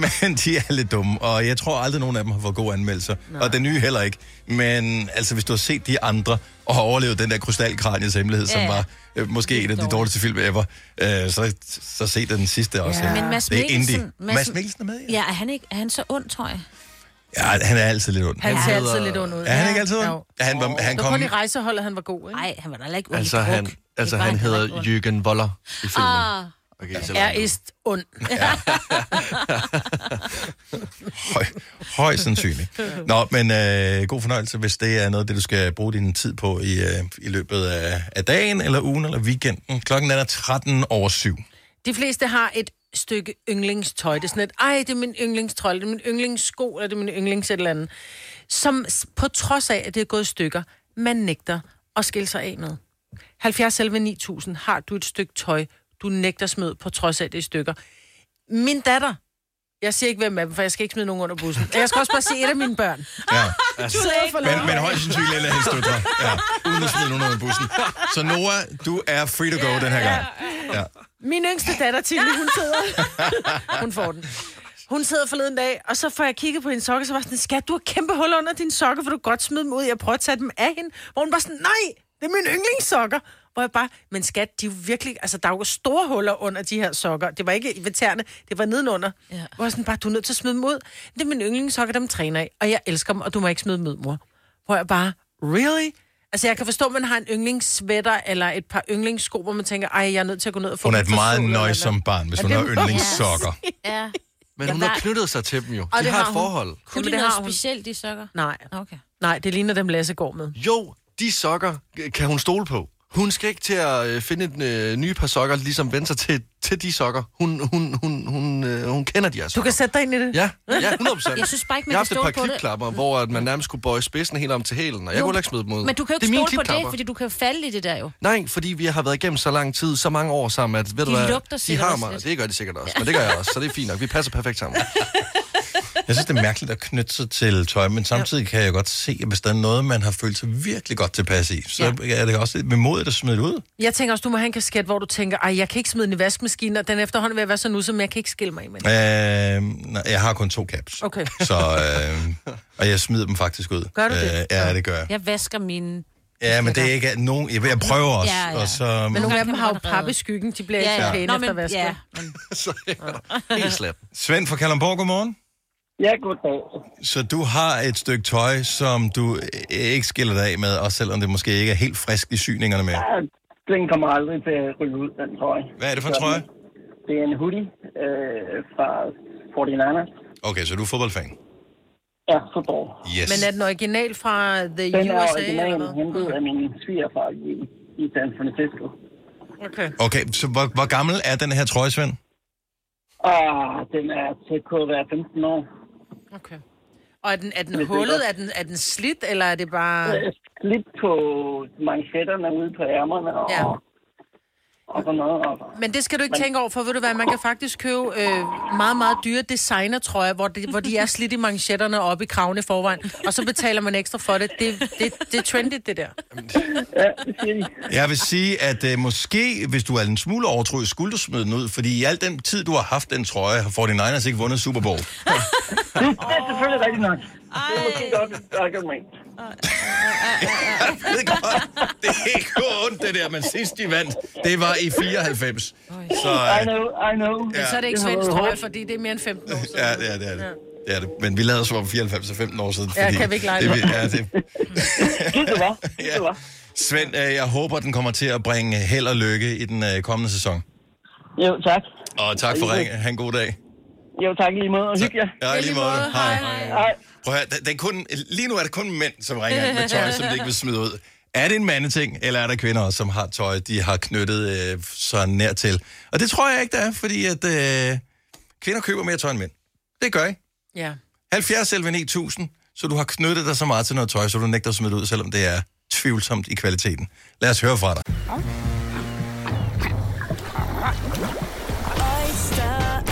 men de er lidt dumme, og jeg tror aldrig, nogen af dem har fået gode anmeldelser. Nej. Og den nye heller ikke. Men altså, hvis du har set de andre, og har overlevet den der krystalkraniets hemmelighed, ja, Ja, som ja. var øh, måske en af de dårligste film ever, øh, så, så se den sidste også. Ja. Ja. Men Mads Det er Mikkelsen... indie. Mads Mikkelsen er med, ja. Ja, er han, ikke, er han så ond, tror jeg? Ja, han er altid lidt ond. Han Han ser altid lidt ond ud. Er han ikke altid ond? Ja, han, var, han Det var kom... kun i rejseholdet, han var god, ikke? Nej, han var da ikke ond Altså, han, altså han heller hedder. Jürgen Voller i filmen. Ah, Okay, så Er ist ond. høj sandsynligt. Nå, men øh, god fornøjelse, hvis det er noget, det du skal bruge din tid på i, øh, i løbet af, af dagen, eller ugen, eller weekenden. Klokken er 13 over 7. De fleste har et stykke yndlingstøj. Det er sådan et, ej, det er min yndlingstrøj, det er min yndlingssko, eller det er min yndlings et eller andet. Som på trods af, at det er gået i stykker, man nægter at skille sig af med. 70 selv 9000 har du et stykke tøj, du nægter smid på trods af, at det er i stykker. Min datter, jeg siger ikke, hvem af dem, for jeg skal ikke smide nogen under bussen. Jeg skal også bare se et af mine børn. Ja. Sidder for Men, men højst sandsynligt eller hendes døtre. Ja, uden at smide nogen under bussen. Så Nora, du er free to go den her gang. Ja. Min yngste datter, Tilly, hun sidder... hun får den. Hun sidder forleden dag, og så får jeg kigget på hendes sokker, så var sådan, skat, du har kæmpe huller under dine sokker, for du godt smide dem ud. Jeg prøver at tage dem af hende. Hvor hun bare sådan, nej, det er mine yndlingssokker. Hvor jeg bare, men skat, de er jo virkelig, altså der er jo store huller under de her sokker. Det var ikke i tæerne, det var nedenunder. Ja. Hvor jeg sådan bare, du er nødt til at smide dem ud. Det er mine yndlingssokker, dem træner af, og jeg elsker dem, og du må ikke smide dem ud, mor. Hvor jeg bare, really? Altså, jeg kan forstå, at man har en yndlingssweater eller et par yndlingssko, hvor man tænker, ej, jeg er nødt til at gå ned og få Hun er et meget nøjsomt barn, hvis Ja, hun har yndlingssokker. Ja. Men Jeg hun har var- knyttet sig til dem jo. Og De det har har et hun. forhold. Kunne Jamen, de det noget har hun. specielt, de sokker? Nej, Okay. nej, det ligner dem, Lasse går med. Jo, de sokker kan hun stole på. Hun skal ikke til at øh, finde et øh, nye par sokker, ligesom vende sig til, til de sokker. Hun, hun, hun, hun, øh, hun kender de her Du sokker. kan sætte dig ind i det. Ja, ja, 100 procent. Jeg synes bare ikke, man Jeg har kan haft et par stole på det. klipklapper, hvor at man nærmest kunne bøje spidsen helt om til hælen, og jeg Jo, kunne ikke smide dem ud. Men du kan jo Det ikke er mine stole på det, klipklapper. fordi du kan falde i det der jo. Nej, fordi vi har været igennem så lang tid, så mange år sammen, at ved du De hvad, lugter de har mig. Det gør de sikkert også, men det gør jeg også, så det er fint nok. Vi passer perfekt sammen. Jeg synes, det er mærkeligt at knytte sig til tøj, men samtidig kan jeg godt se, at hvis der er noget, man har følt sig virkelig godt tilpas i, så ja. er det også med modet at smide det ud. Jeg tænker også, du må have en kasket, hvor du tænker, ej, jeg kan ikke smide den i vaskemaskinen, og den efterhånden vil være så nu, som jeg kan ikke skille mig i med den. Øh, nej, jeg har kun to caps. Okay. Så, øh, og jeg smider dem faktisk ud. Gør du det? Øh, ja, det gør jeg. Jeg vasker mine... Ja, men det er ikke nogen... Jeg, jeg prøver også. Ja, ja. Og så, Men nogle af dem har jo pap i skyggen, de bliver ikke Ja, så ja. pæne Nå, efter men, vasket. ja, men, så helt slat. Svend fra Kalundborg, godmorgen. Ja, goddag. Så du har et stykke tøj, som du ikke skiller dig af med, også selvom det måske ikke er helt frisk i syningerne med. Ja, den kommer aldrig til at ryge ud, den trøje. Hvad er det for en trøje? Det er en hoodie øh, fra 49ers. Okay, så du er fodboldfan. Ja, fodbold. Yes. Men er den original fra The Den er USA? original eller hentet af min svigerfar i, i San Francisco. Okay. Okay, så hvor, hvor gammel er den her trøje, Svend? Og den er til at være 15 år. Okay. Og er den, er den hullet? Er den, er den slidt, eller er det bare... Øh, Lidt på manchetterne ude på ærmerne og, Ja. Og sådan noget. Og, Men det skal du ikke tænke over, for ved du hvad, man kan faktisk købe øh, meget, meget dyre designertrøjer, hvor de, hvor de er slidt i manchetterne og op i kraven i forvejen, og så betaler man ekstra for det. Det, det, det er trendy, det der. ja, det siger de. Jeg vil sige, at øh, måske, hvis du er en smule overtroisk, skulle du smide den ud, fordi i al den tid, du har haft den trøje, har 49ers ikke vundet Super Bowl. Det, det er selvfølgelig rigtigt nok. Det er måske godt et argument. Jeg ved godt, det er ikke ondt, det der, men sidst de vandt, det var i 94. Så I øh, know, I know. Ja. Så er det ikke trøje, hårdt. fordi det er mere end 15 år siden. ja, det er det. Er det. Er det. Men vi lavede som om 94 og 15 år siden. Ja, fordi kan vi ikke lege det, det? ja, det, det var. Det var. Svend, øh, jeg håber, den kommer til at bringe held og lykke i den øh, kommende sæson. Jo, tak. Og tak for ringen. Ha' en god dag. Jo, tak i lige måde, og hygge jer. Ja, i lige måde. Hej. Hej. Prøv at høre, det, det er kun, lige nu er det kun mænd, som ringer ind med tøj, som de ikke vil smide ud. Er det en mandeting, eller er der kvinder også, som har tøj, de har knyttet øh, så nær til? Og det tror jeg ikke, der er, fordi at øh, kvinder køber mere tøj end mænd. Det gør I. Ja. 70 11 9000, så du har knyttet dig så meget til noget tøj, så du nægter at smide det ud, selvom det er tvivlsomt i kvaliteten. Lad os høre fra dig. Oyster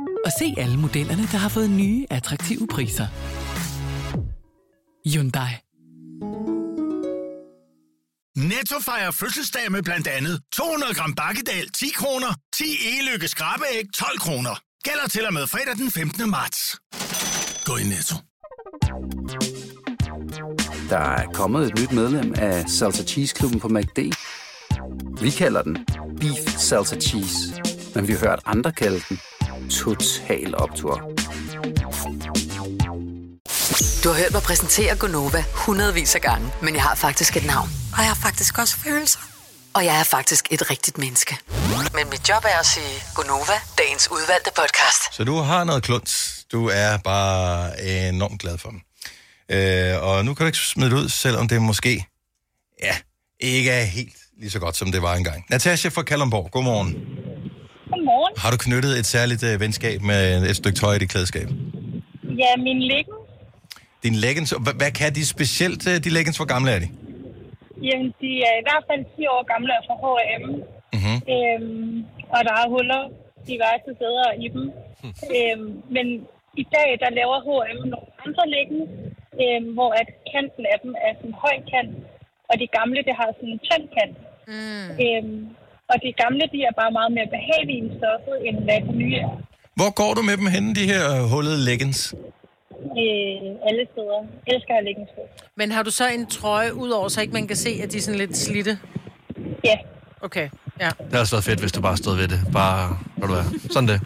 og se alle modellerne, der har fået nye, attraktive priser. Hyundai. Netto fejrer fødselsdag med blandt andet 200 gram bakkedal 10 kroner, 10 e-lykke skrabeæg 12 kroner. Gælder til og med fredag den 15. marts. Gå i Netto. Der er kommet et nyt medlem af Salsa Cheese Klubben på MACD. Vi kalder den Beef Salsa Cheese, men vi har hørt andre kalde den Total Optor. Du har hørt mig præsentere Gonova hundredvis af gange, men jeg har faktisk et navn. Og jeg har faktisk også følelser. Og jeg er faktisk et rigtigt menneske. Men mit job er at sige Gonova, dagens udvalgte podcast. Så du har noget kluns. Du er bare enormt glad for dem. Øh, og nu kan du ikke smide det ud, selvom det måske ja, ikke er helt lige så godt, som det var engang. Natasha fra Kalundborg, godmorgen. Har du knyttet et særligt øh, venskab med et stykke tøj i dit klædeskab? Ja, min liggen, Din leggings, hvad, hvad kan de specielt, øh, de leggings, hvor gamle er de? jamen, de er i hvert fald 10 år gamle og fra H&M. Mm-hmm. Øhm, og der er huller diverse steder i dem. øhm, men i dag, der laver H&M nogle andre leggings, øhm, hvor at kanten af dem er sådan en høj kant, og de gamle, det har sådan en tynd kant. Mm. Øhm, og de gamle, de er bare meget mere behagelige i stoffet, end hvad de nye er. Hvor går du med dem henne, de her øh, hullede leggings? Øh, alle steder. Jeg elsker at have leggings på. Men har du så en trøje ud over, så ikke man kan se, at de er sådan lidt slidte? Ja. Okay, ja. Det har også været fedt, hvis du bare stod ved det. Bare, hvad du er. Sådan det.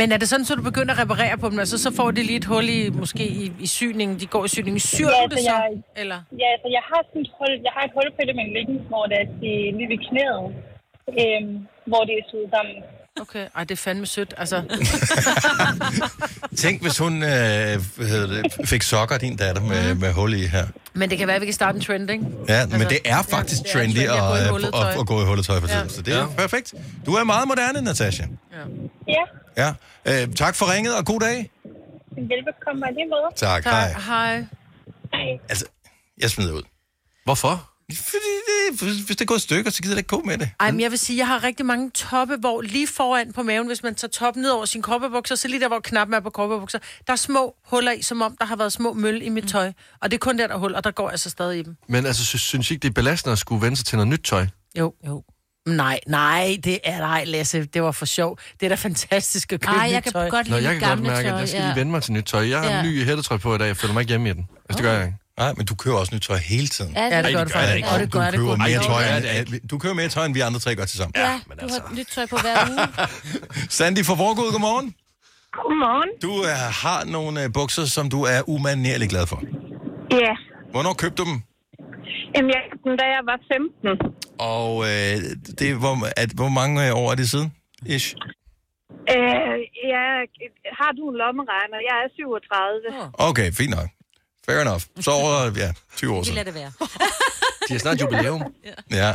Men er det sådan, så du begynder at reparere på dem, altså så får de lige et hul i, måske i, i syningen, de går i syningen. Syr Ja, du det så jeg- Eller? Ja, altså jeg har sådan et hul, jeg har et hul på det med en leggings, hvor det er lige ved knæet, øhm, hvor det er syet sammen. Okay, ej, det er fandme sødt, altså. Tænk, hvis hun øh, hvad hedder det, fik sokker, din datter, med, med hul i her. Men det kan være, at vi kan starte en trend, ikke? Ja, altså, men det er faktisk det er trendy trendy at gå i at, hullet at, tøj. at, at gå i hullet tøj for tiden. Ja. Så det er ja. perfekt. Du er meget moderne, Natasha. Ja, Ja. Øh, tak for ringet, og god dag. velbekomme mig lige måde. Tak, hej. Hej. Altså, jeg smider ud. Hvorfor? Fordi det, hvis det går i stykker, så gider jeg ikke gå med det. Ej, men jeg vil sige, jeg har rigtig mange toppe, hvor lige foran på maven, hvis man tager toppen ned over sin korpebukser, så lige der, hvor knappen er på korpebukser, der er små huller i, som om der har været små møl i mit tøj. Og det er kun der, der er hul, og der går jeg så stadig i dem. Men altså, synes, synes I ikke, det er belastende at skulle vende sig til noget nyt tøj? Jo, jo. Nej, nej, det er nej, Lasse. Det var for sjov. Det er da fantastisk at købe Ej, jeg nyt kan tøj. godt Nå, lide jeg kan godt gamle mærke, tøj. at jeg skal ja. lige vende mig til nyt tøj. Jeg har Ja. en ny hættetrøj på i dag, jeg føler mig ikke hjemme i den. Altså, det gør jeg ikke. Nej, men du køber også nyt tøj hele tiden. Ja, det Ja, det gør du du Ej, faktisk. det Ja, ikke. det du gør det godt. mere Ej, tøj, end, du køber mere tøj, end vi andre tre gør til sammen. Ja, men du altså. har nyt tøj på hver uge. Sandy fra Vorgod, godmorgen. Godmorgen. Du uh, har nogle uh, bukser, som du er umanerlig glad for. Ja, Hvornår købte du dem? Jamen, jeg købte den, da jeg var 15. Og uh, det, hvor, at, hvor mange øh, år er det siden? Ish. Øh, ja, har du en lommeregner? Jeg er 37. Okay, fint nok. Fair enough. Så over, ja, 20 år Vi siden. lader det være. De har snart jubilæum. Ja.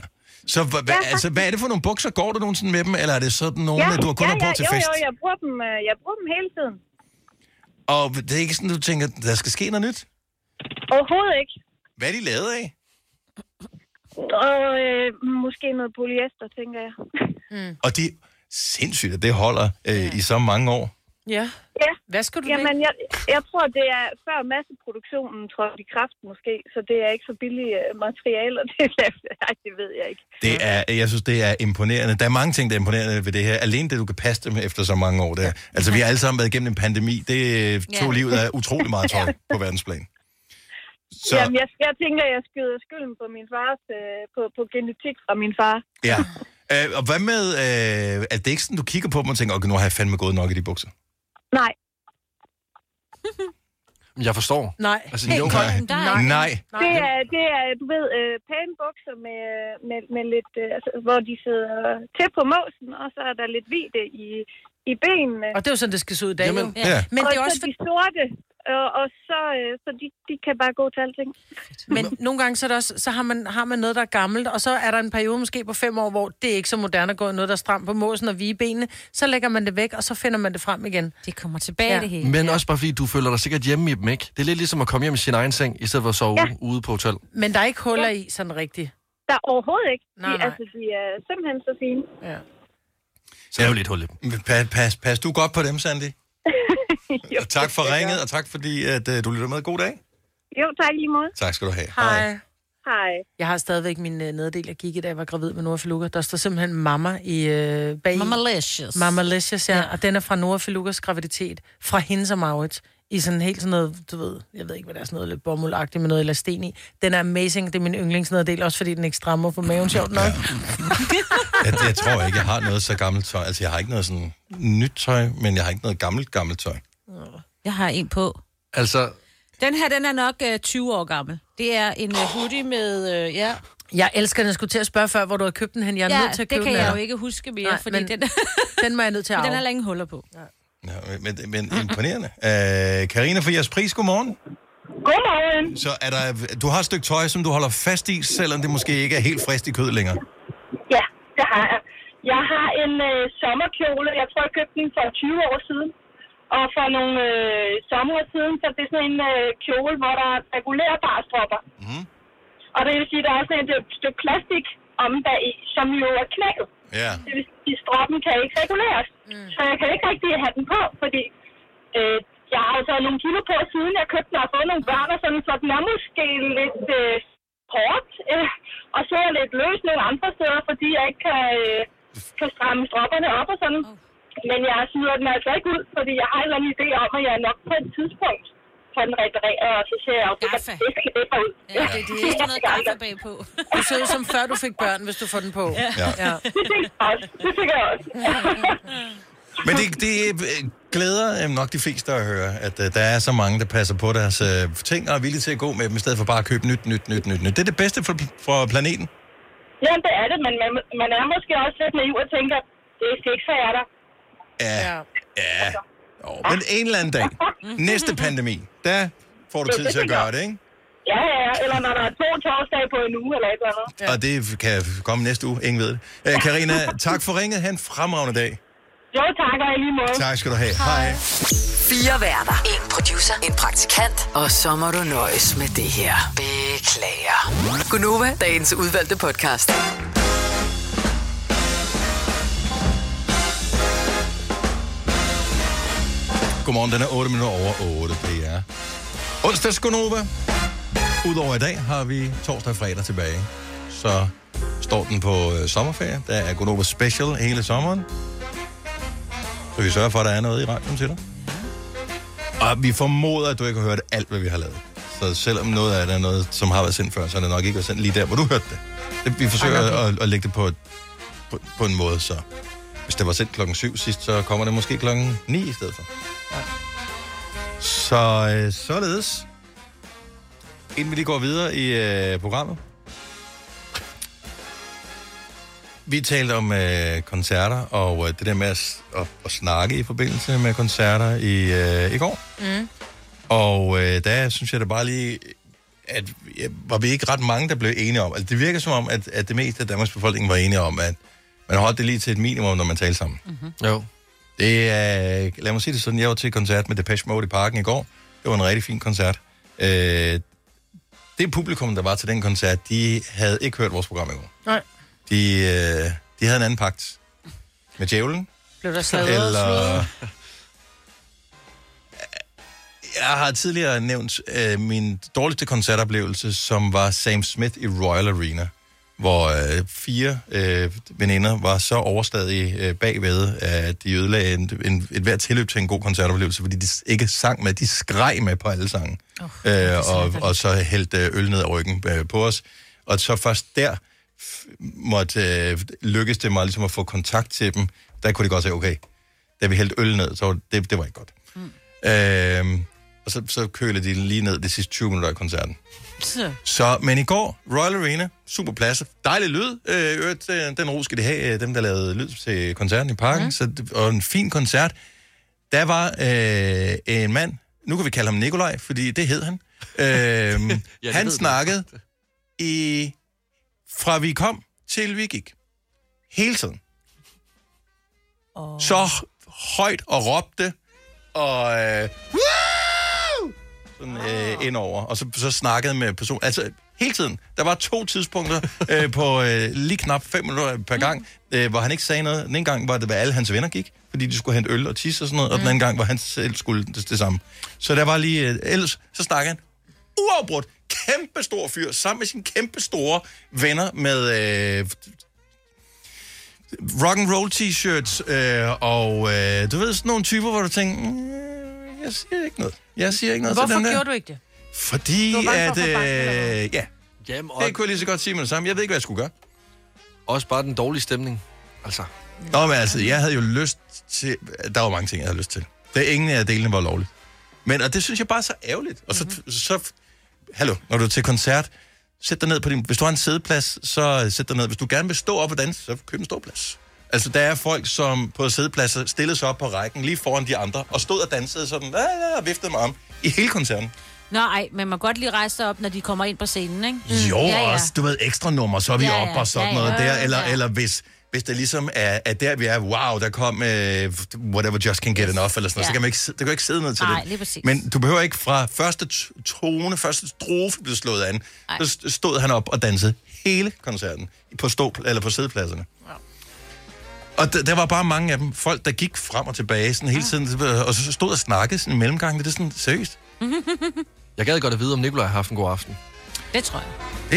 Så hva, hva, altså, hvad er det for nogle bukser? Går du nogensinde med dem, eller er det sådan nogle, ja, du har kun ja, har på ja, til jo, fest? Jo, jeg bruger, dem, øh, jeg bruger dem hele tiden. Og det er ikke sådan, du tænker, der skal ske noget nyt? Overhovedet ikke. Hvad er de lavet af? Og øh, måske noget polyester, tænker jeg. Og de sindssygt, at det holder øh, i så mange år. Ja. Ja. Hvad skal du Jamen, jeg, jeg tror, det er før masseproduktionen trådte i kraft måske, så det er ikke så billige øh, materialer, det er det ved jeg ikke. Det er, jeg synes, det er imponerende. Der er mange ting, der er imponerende ved det her. Alene det, du kan passe dem efter så mange år. Der. Altså, vi har alle sammen været igennem en pandemi. Det tog Ja. livet af utrolig meget tøj på verdensplan. Så... Jamen, jeg, jeg tænker, jeg skyder skylden på min fars, øh, på, på genetik fra min far. Ja. Øh, og hvad med, øh, er det ikke sådan, du kigger på dem og tænker, okay, nu har jeg fandme gået nok i de bukser? Nej. Jeg forstår. Nej. Altså, jo, nej. Nej. Det er, det er du ved, øh, pæne bukser med, med, med lidt, øh, altså, hvor de sidder til på måsen, og så er der lidt hvide i, i benene. Og det er jo sådan, det skal se ud i dag. Jamen, jo. ja. Men og det er så også de sorte, og, og så, øh, så de, de kan bare gå til alting. Men nogle gange så, er det også, så har, man, har man noget, der er gammelt, og så er der en periode måske på fem år, hvor det er ikke så moderne at gå noget, der er stramt på måsen og vige benene. Så lægger man det væk, og så finder man det frem igen. Det kommer tilbage, ja. det hele. Men også bare fordi, du føler dig sikkert hjemme i dem, ikke? Det er lidt ligesom at komme hjem i sin egen seng, i stedet for at sove Ja. ja. ude på hotel. Men der er ikke huller i sådan rigtigt. Der er overhovedet ikke. De, Nej, nej. Altså, de er simpelthen så fine. Ja. Så er jo lidt hul i dem. Pas, pas, pas du godt på dem, Sandy? og tak for ringet, og tak fordi, at uh, du lytter med. God dag. Jo, tak lige måde. Tak skal du have. Hej. Hej. Jeg har stadigvæk min øh, nederdel, jeg gik i, da jeg var gravid med Nora Filuka. Der står simpelthen mamma i øh, bag. Mamalicious. Mamalicious, ja. ja. Og den er fra Nora Filukas graviditet. Fra hendes og Maurits. I sådan helt sådan noget, du ved, jeg ved ikke, hvad det er, sådan noget lidt bomuldagtigt med noget elasten i. Den er amazing, det er min yndlingsnederdel, også fordi den ikke strammer på maven, sjovt nok. Jeg, jeg tror ikke, jeg har noget så gammelt tøj. Altså, jeg har ikke noget sådan nyt tøj, men jeg har ikke noget gammelt, gammelt tøj. Jeg har en på. Altså, Den her, den er nok øh, 20 år gammel. Det er en øh, hoodie med, øh, ja... Jeg elsker den. Jeg skulle til at spørge før, hvor du har købt den hen. Jeg er ja, nødt til at det købe kan den jeg jo ikke huske mere, Nej, fordi men den, den må jeg nødt til at den arve. har længe huller på. Ja, men, men imponerende. Uh, Karina for jeres pris, godmorgen. Godmorgen. Så er der, du har et stykke tøj, som du holder fast i, selvom det måske ikke er helt frist i kød længere. Ja, det har jeg. Jeg har en øh, sommerkjole. Jeg tror, jeg købte den for 20 år siden. Og for nogle øh, sommer siden, så det er sådan en øh, kjole, hvor der er regulærbare stropper. Mm. Og det vil sige, at der er også sådan et stykke plastik om bag, som jo er knækket. Ja. Det vil sige, stroppen kan ikke reguleres. Mm. Så jeg kan ikke rigtig have den på, fordi øh, jeg har taget nogle kilo på, siden jeg købte den og har fået nogle børn, og sådan, så den er måske lidt øh, hårdt. Øh, og så er jeg lidt løs nogle andre steder, fordi jeg ikke kan, øh, kan stramme stropperne op og sådan. Men jeg smider den altså ikke ud, fordi jeg har en eller anden idé om, at jeg nok på et tidspunkt den reparere, og så ser jeg jo, at det skal det ud. Ja, det, det er sådan noget gaffe bagpå. Du ser ud som før du fik børn, hvis du får den på. Ja. ja. Det tænker jeg også. Det tænker jeg også. Men det, det øh, glæder øh, nok de fleste at høre, at øh, der er så mange, der passer på deres ting og er villige til at gå med dem, i stedet for bare at købe nyt, nyt, nyt, nyt, nyt. Det er det bedste for, for planeten. Ja, det er det, men man, man er måske også lidt naiv og tænker, det skal ikke så er der. Ja. Ja. Jo, men en eller anden dag, næste pandemi, der får du tid det til at gøre jeg. det, ikke? Ja, ja, ja. Eller når der er to torsdage på en uge eller et eller andet. Ja. Og det kan komme næste uge, ingen ved det. Øh, Karina, tak for ringet. Ha' en fremragende dag. Jo, tak, og lige måde. Tak skal du have. Hej. Fire værter. En producer. En praktikant. Og så må du nøjes med det her. Beklager. Gunova, dagens udvalgte podcast. Godmorgen, den er 8 minutter over 8. Det er onsdags Gonova. Udover i dag har vi torsdag og fredag tilbage. Så står den på øh, sommerferie. Der er Gonova Special hele sommeren. Så vi sørger for, at der er noget i radioen til dig. Og vi formoder, at du ikke har hørt alt, hvad vi har lavet. Så selvom noget af det er noget, som har været sendt før, så er det nok ikke været sendt lige der, hvor du hørte det. det vi forsøger okay. at, at lægge det på, på, på en måde, så hvis det var sendt klokken 7 sidst, så kommer det måske klokken 9 i stedet for. Så øh, således. Inden vi lige går videre i øh, programmet. Vi talte om øh, koncerter, og øh, det der med at, at, at snakke i forbindelse med koncerter i, øh, i går. Mm. Og øh, der synes jeg da bare lige, at ja, var vi ikke ret mange, der blev enige om. Altså det virker som om, at, at det meste af Danmarks befolkning var enige om, at man holdt det lige til et minimum, når man talte sammen. Mm-hmm. Jo. Det er, lad mig sige det sådan, jeg var til koncert med Depeche Mode i parken i går. Det var en rigtig fin koncert. Øh, det publikum, der var til den koncert, de havde ikke hørt vores program i går. Nej. De, øh, de havde en anden pagt med djævlen. Blev der slaget Eller Jeg har tidligere nævnt øh, min dårligste koncertoplevelse, som var Sam Smith i Royal Arena, hvor øh, fire øh, veninder var så overstadige øh, bagved, at de ødelagde en, en, et hvert tilløb til en god koncertoplevelse, fordi de ikke sang med, de skreg med på alle sange. Oh, øh, og, og så hældte øh, øl ned ad ryggen øh, på os. Og så først der måtte øh, lykkes det mig ligesom at få kontakt til dem. Der kunne de godt sige, okay, da vi hældte øl ned, så det, det var ikke godt. Mm. Øh, og så, så kølede de lige ned de sidste 20 minutter i koncerten. Så. Så, men i går, Royal Arena, super plads, dejlig lyd, øh, øh, den ro skal de have, øh, dem der lavede lyd til koncerten i parken, mm. så, og en fin koncert. Der var øh, en mand, nu kan vi kalde ham Nikolaj, fordi det hed han. Øh, det han snakkede i, fra vi kom til vi gik. Hele tiden. Oh. Så højt og råbte, og øh, Woo! Sådan øh, indover, og så, så snakkede med person. Altså, hele tiden. Der var to tidspunkter øh, på øh, lige knap fem minutter per gang, øh, hvor han ikke sagde noget. Den ene gang var det, hvad alle hans venner gik, fordi de skulle hente øl og tisse og sådan noget, og den anden gang var han selv skulle det, det samme. Så der var lige, øh, ellers så snakkede han uafbrudt, kæmpe stor fyr, sammen med sine kæmpe store venner med øh, rock and roll t-shirts, øh, og øh, du ved sådan nogle typer, hvor du tænker, mm, jeg siger ikke noget. Jeg siger ikke noget til Hvorfor den der. gjorde du ikke det? Fordi Du at, øh, ja, Jamen, og det kunne jeg lige så godt sige med det samme. Jeg ved ikke, hvad jeg skulle gøre. også bare den dårlige stemning. Altså, Nå, men altså, jeg havde jo lyst til... Der var mange ting, jeg havde lyst til. Det er ingen af delene var lovligt. Men, og det synes jeg bare er så ærgerligt. Og så, Mhm. mm-hmm. så hallo, når du er til koncert, sæt dig ned på din... Hvis du har en sædeplads, så sæt dig ned. Hvis du gerne vil stå op og danse, så køb en ståplads. Altså, der er folk, som på sædepladser stillede sig op på rækken lige foran de andre, og stod og dansede sådan, ja, ja, og viftede med arm i hele koncerten. Nå, ej, men man må godt lige rejse sig op, når de kommer ind på scenen, ikke? Mm. Jo, ja, ja, ja. også, du ved, ekstra nummer, så er vi Ja, ja, ja, op og sådan ja, noget ja. der. Eller, Ja. eller hvis, hvis det ligesom er, er der, vi er, wow, der kom uh, whatever just can get enough, eller sådan noget, Ja. så kan man ikke, der kan ikke sidde ned til Nej, det. lige præcis. Men du behøver ikke fra første tone, første strofe blev slået an, Nej. så st- stod han op og dansede hele koncerten på, stå, eller på sædepladserne. Og der, der var bare mange af dem, folk, der gik frem og tilbage sådan hele tiden, og så stod og snakkede sådan i mellemgangen. Det er sådan, seriøst? jeg gad godt at vide, om Nikolaj har haft en god aften. Det tror jeg.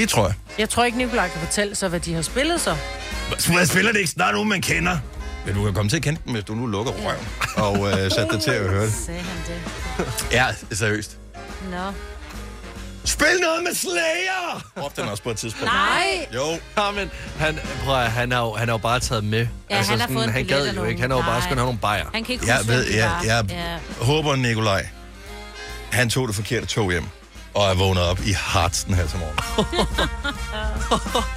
Det tror jeg. Jeg tror ikke, Nikolaj kan fortælle sig, hvad de har spillet så. Hvad spiller det ikke snart nogen, man kender? Men du kan komme til at kende dem, hvis du nu lukker røven og øh, sætter dig til at høre det. Sagde han det? Ja, seriøst. Nå. Spil noget med Slayer! Råbte han også på et tidspunkt. Nej! Jo. Ja, men han, prøv at, han, har, jo- han har jo bare taget med. Altså, Ja, han har fået en han billet gad jo ikke. Han har jo bare Nej. skulle have nogle bajer. Han kan ikke Jeg huske, ved, hvem de jeg, var. jeg Ja. håber, Nikolaj, han tog det forkerte tog hjem og er vågnet op i Hartsen her til morgen.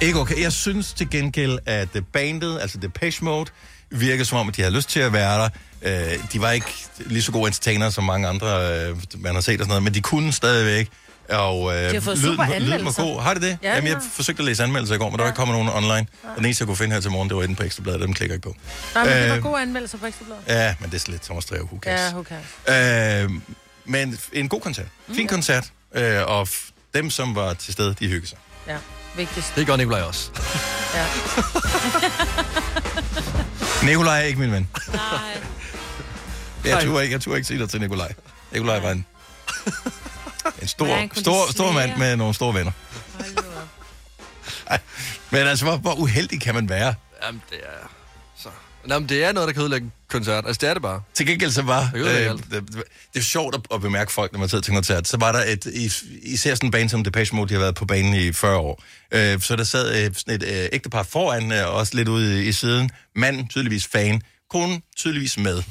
ikke okay. Jeg synes til gengæld, at øh, bandet, altså Depeche Mode, virker som om, at de havde lyst til at være der. Øh, de var ikke lige så gode entertainer som mange andre, øh, man har set og sådan noget, men de kunne stadigvæk. Og øh, De har fået lyden, super lyden var anmeldelser. god. Har det det? Ja, Jamen, jeg har. forsøgte at læse anmeldelser i går, men der var ikke kommet nogen online. Og den eneste, jeg kunne finde her til morgen, det var inde på Ekstrabladet, dem klikker jeg ikke på. Nej, men det var Øh, gode anmeldelser på Ekstrabladet. Ja, men det er lidt Thomas Dreve, who cares? Ja, who cares? Øh, men en god koncert. Fin koncert. Øh, og dem, som var til stede, de hyggede sig. Ja, vigtigst. Det gør Nikolaj også. Ja. Nikolaj er ikke min ven. Nej. Jeg turde ikke, jeg turde ikke sige dig til Nikolaj. Nikolaj var en, en stor, de stor, stor mand med nogle store venner. Ej, men altså, hvor, hvor uheldig kan man være? Jamen, det er... Så. Nå, men det er noget, der kan ødelægge en koncert. Altså, det er det bare. Til gengæld så var... Det Øh, det, det, det er sjovt at, bemærke folk, når man sidder til koncert. Så var der et... is- Især sådan en band som Depeche Mode, de har været på banen i 40 år. Øh, så der sad øh, sådan et øh, ægtepar foran, øh, også lidt ude i, i siden. Manden tydeligvis fan. Konen tydeligvis med.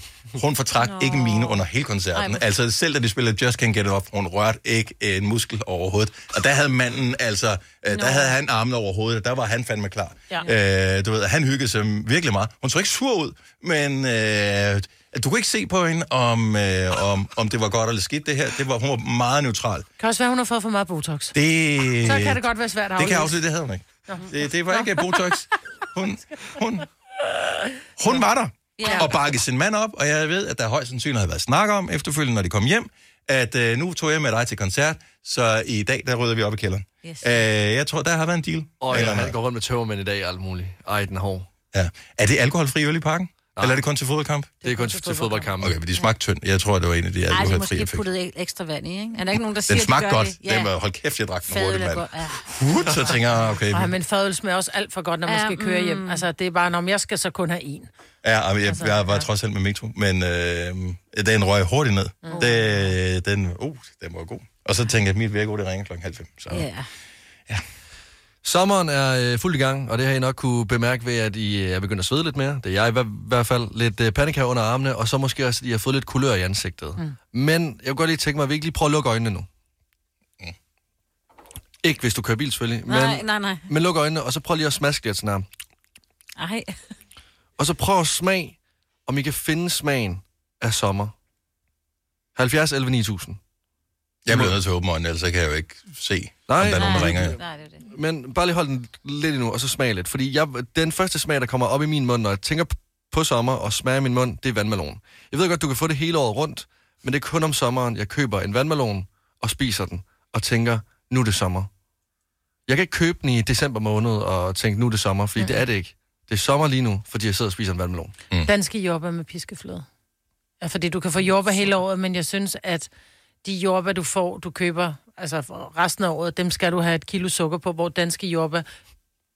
Hun fortrak ikke mine under hele koncerten. Ej, altså selv da de spillede Just Can't Get It Off, hun rørte ikke en muskel overhovedet. Og der havde manden altså, øh, der havde han armen over hovedet, der var han fandme klar. Ja. Øh, du ved, han hyggede sig virkelig meget. Hun så ikke sur ud, men øh, du kunne ikke se på hende, om, øh, om, om det var godt eller skidt det her. Det var, hun var meget neutral. Kan også være, hun har fået for meget Botox. Det, Så kan det godt være svært at det kan jeg aflæse. afsløre, det havde hun ikke. Det, det var ikke Botox. Hun, hun, hun var der Og bakkede sin mand op, og jeg ved, at der højst sandsynligt havde været snak om efterfølgende, når de kom hjem, at øh, nu tog jeg med dig til koncert, så i dag, der rydder vi op i kælderen. Yes. Øh, jeg tror, der har været en deal. Og noget. går rundt med tøvermænd i dag og alt muligt. Ej, den er hård. Ja. Er det alkoholfri øl i parken? Eller er det kun til fodboldkamp? Det er kun til fodboldkamp. Okay, men de smagte tynd. Jeg tror, det var en af de Ej, det er alkoholfri, måske jeg fik. puttet ek- ekstra vand i, ikke? Er der ikke nogen, der siger, Den de smagte gør godt. det? Den var, hold kæft, jeg drak den hurtigt, er mand. godt, ja. Hut, så tænker jeg, okay. Ej, men fadøl smager også alt for godt, når man Ja, skal køre hjem. mm. Altså, det er bare, når jeg skal så kun have en. Ja, og jeg, Altså, jeg var trods alt med metro, men øh, den røg hurtigt ned. Mm. Det, den, uh, den var god. Og så tænkte jeg, at mit virke, det ringer klokken halv fem. Så. Ja. Sommeren er øh, fuld i gang, og det har I nok kunne bemærke ved, at I øh, er begyndt at svede lidt mere. Det er jeg i hver- hvert fald. Lidt øh, panik her under armene, og så måske også, at I har fået lidt kulør i ansigtet. Mm. Men jeg kunne godt lige tænke mig, at vi ikke lige prøver at lukke øjnene nu. Ikke hvis du kører bil, selvfølgelig. Nej, men, nej, nej. men luk øjnene, og så prøv lige at smaske lidt sådan her. Ej. Og så prøv at smag, om I kan finde smagen af sommer. 70 11 9000. Jeg bliver nødt til at åbne øjnene, ellers så kan jeg jo ikke se, Nej, om der er nogen, der ringer. Nej, det er det. Men bare lige hold den lidt endnu, og så smag lidt. Fordi jeg, den første smag, der kommer op i min mund, når jeg tænker på sommer og smager i min mund, det er vandmelon. Jeg ved godt, du kan få det hele året rundt, men det er kun om sommeren, jeg køber en vandmelon og spiser den, og tænker, nu er det sommer. Jeg kan ikke købe den i december måned og tænke, nu er det sommer, fordi mm. det er det ikke. Det er sommer lige nu, fordi jeg sidder og spiser en vandmelon. Mm. Danske jordbær med piskefløde. Ja, fordi du kan få jordbær hele året, men jeg synes, at de jordbær, du får, du køber, altså for resten af året, dem skal du have et kilo sukker på, hvor danske jordbær,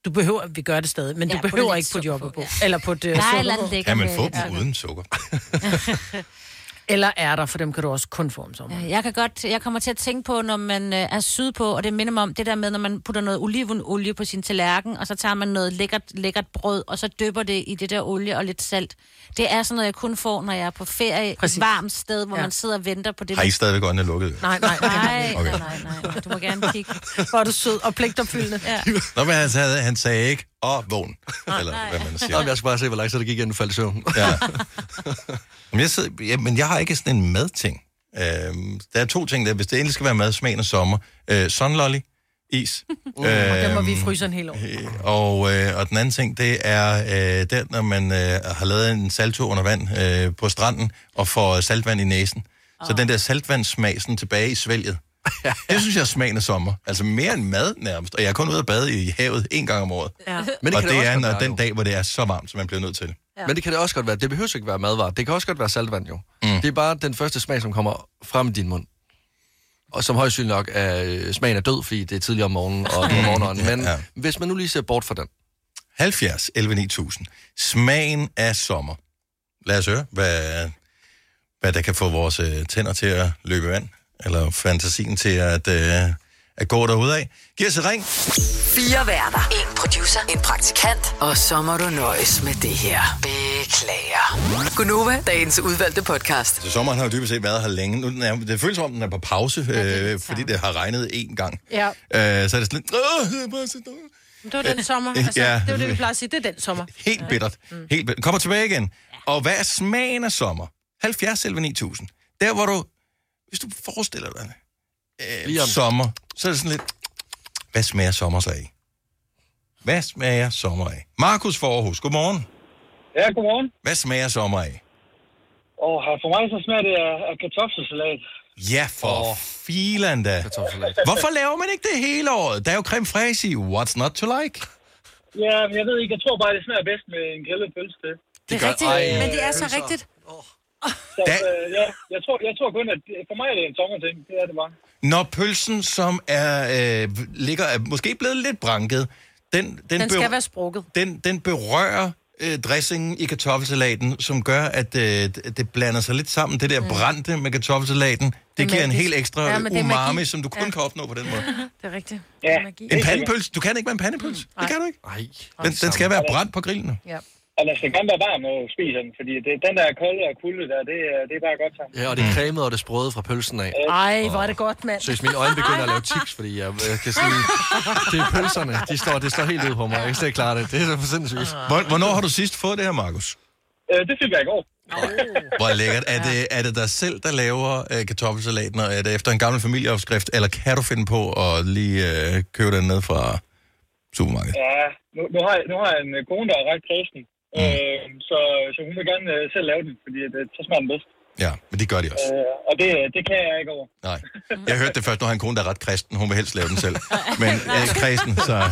du behøver, vi gør det stadig, men Ja, du behøver ikke putte sukker jordbær på, på. ja. Eller på er et eller andet lækkert Kan man få dem sukker. uden sukker? Eller ærter, for dem kan du også kun få om sommeren. Ja, Jeg kan godt, jeg kommer til at tænke på, når man øh, er sydpå, og det minder mig om det der med, når man putter noget olivenolie på sin tallerken, og så tager man noget lækkert, lækkert brød, og så dypper det i det der olie og lidt salt. Det er sådan noget, jeg kun får, når jeg er på ferie, Præcis. et varmt sted, hvor Ja. man sidder og venter på det. Har I stadigvæk øjnene lukket? Nej, nej, Nej, Okay. okay. nej, nej, nej. Du må gerne kigge. Hvor er du sød og pligtopfyldende. Ja. Nå, men han sagde, han sagde ikke, åh, vågn. Eller hvad man siger. men jeg skal bare se, hvor lang tid det gik, inden du faldt i søvn. Ja. Men jeg, sidder, ja, men jeg har ikke sådan en madting. Øhm, der er to ting der. Hvis det endelig skal være mad, smagen af sommer. Øh, sunlolly, is. Og dem må vi Øhm, fryse en hel år. Og, øh, og den anden ting, det er øh, den, når man øh, har lavet en salttur under vand øh, på stranden og får saltvand i næsen. Så den der saltvandssmag sådan tilbage i svælget. Det synes jeg er smagen af sommer. Altså mere end mad nærmest. Og jeg er kun ude at bade i havet en gang om året. Ja. Men og kan det også er når, være, den jo. dag, hvor det er så varmt, som man bliver nødt til. Ja. Men det kan det også godt være. Det behøver ikke være madvarer. Det kan også godt være saltvand, jo. Mm. Det er bare den første smag, som kommer frem i din mund. Og som højst sandsynligt nok er øh, smagen er død, fordi det er tidligere om morgenen, og du er morgenånden. Men Ja, ja, ja. ja. hvis man nu lige ser bort fra den. 70 11 9000. Smagen af sommer. Lad os høre, hvad, hvad der kan få vores øh, tænder til at løbe vand, eller fantasien til at, øh, at gå derudad. Giv os et ring. Fire værter. En producer. En praktikant. Og så må du nøjes med det her. Beklager. Gunova, dagens udvalgte podcast. Så sommeren har jo dybest set været her længe. Nu, den er, det føles som om, den er på pause, øh, fordi det har regnet én gang. Ja, Øh, så er det sådan lidt... Åh, det er bare så dumt." det var den sommer. Altså, Ja. Det var det, vi plejer at sige. Det er den sommer. Helt bittert. Mm. Helt bittert. Kommer tilbage igen. Og hvad er smagen af sommer? 70 11 9000. Der hvor du... Hvis du forestiller dig Lige øh, om- sommer, så er det sådan lidt... Hvad smager sommer så af? Hvad smager sommer af? Markus Forhus, godmorgen. Ja, godmorgen. Hvad smager sommer af? Og for mig så smager det af, af kartoffelsalat. Ja, for oh. filan da. Hvorfor laver man ikke det hele året? Der er jo creme fraiche i. What's not to like? Ja, men jeg ved ikke, jeg tror bare, det smager bedst med en grillet pølse til. Det er rigtigt, Ej, men det er så pølser. rigtigt. Så Da- øh, ja, jeg tror, jeg tror kun, at det- for mig er det en sommerting. Det er det bare. Når pølsen, som er, øh, ligger, er måske blevet lidt branket, den, den, Den skal være sprukket. den, den berører øh, dressingen i kartoffelsalaten, som gør, at øh, det blander sig lidt sammen. Det der Mm. brændte med kartoffelsalaten, det, Det er giver en helt ekstra Ja, umami, magi. som du kun Ja. kan opnå på den måde. Det er rigtigt. Ja. Det er magi. En pandepølse, du kan ikke med en pandepølse. Mm. Det kan du ikke. Ej, Den, den skal være brændt på grillen. Ja. Og den skal gerne være varm, når du spiser den, fordi det, den der kolde og kulde der, det, er- det er bare godt sammen. Ja, og det er cremet og det sprøde fra pølsen af. Ej, hvor er det godt, mand. Så mine øjne begynder at lave tics, fordi jeg, jeg kan sige, det er pølserne. De står, det står helt ud på mig. Jeg kan slet ikke klare det. Det er så for sindssygt. Hvor- Hvornår har du sidst fået det her, Markus? Øh, det fik jeg i går. Hvor lækkert. Er det, er det dig selv, der laver øh, kartoffelsalaten, og er det efter en gammel familieopskrift, eller kan du finde på at lige øh, købe den ned fra supermarkedet? Ja, nu, nu, har jeg, nu har jeg en øh, kone, der er ret kristen. Mm. Øh, så, så hun vil gerne øh, selv lave den, fordi det, så smager den bedst. Ja, men det gør de også. Øh, og det, det kan jeg ikke over. Nej. Jeg hørte det først, når han en kone, der er ret kristen. Hun vil helst lave den selv. Men jeg er ikke kristen, så...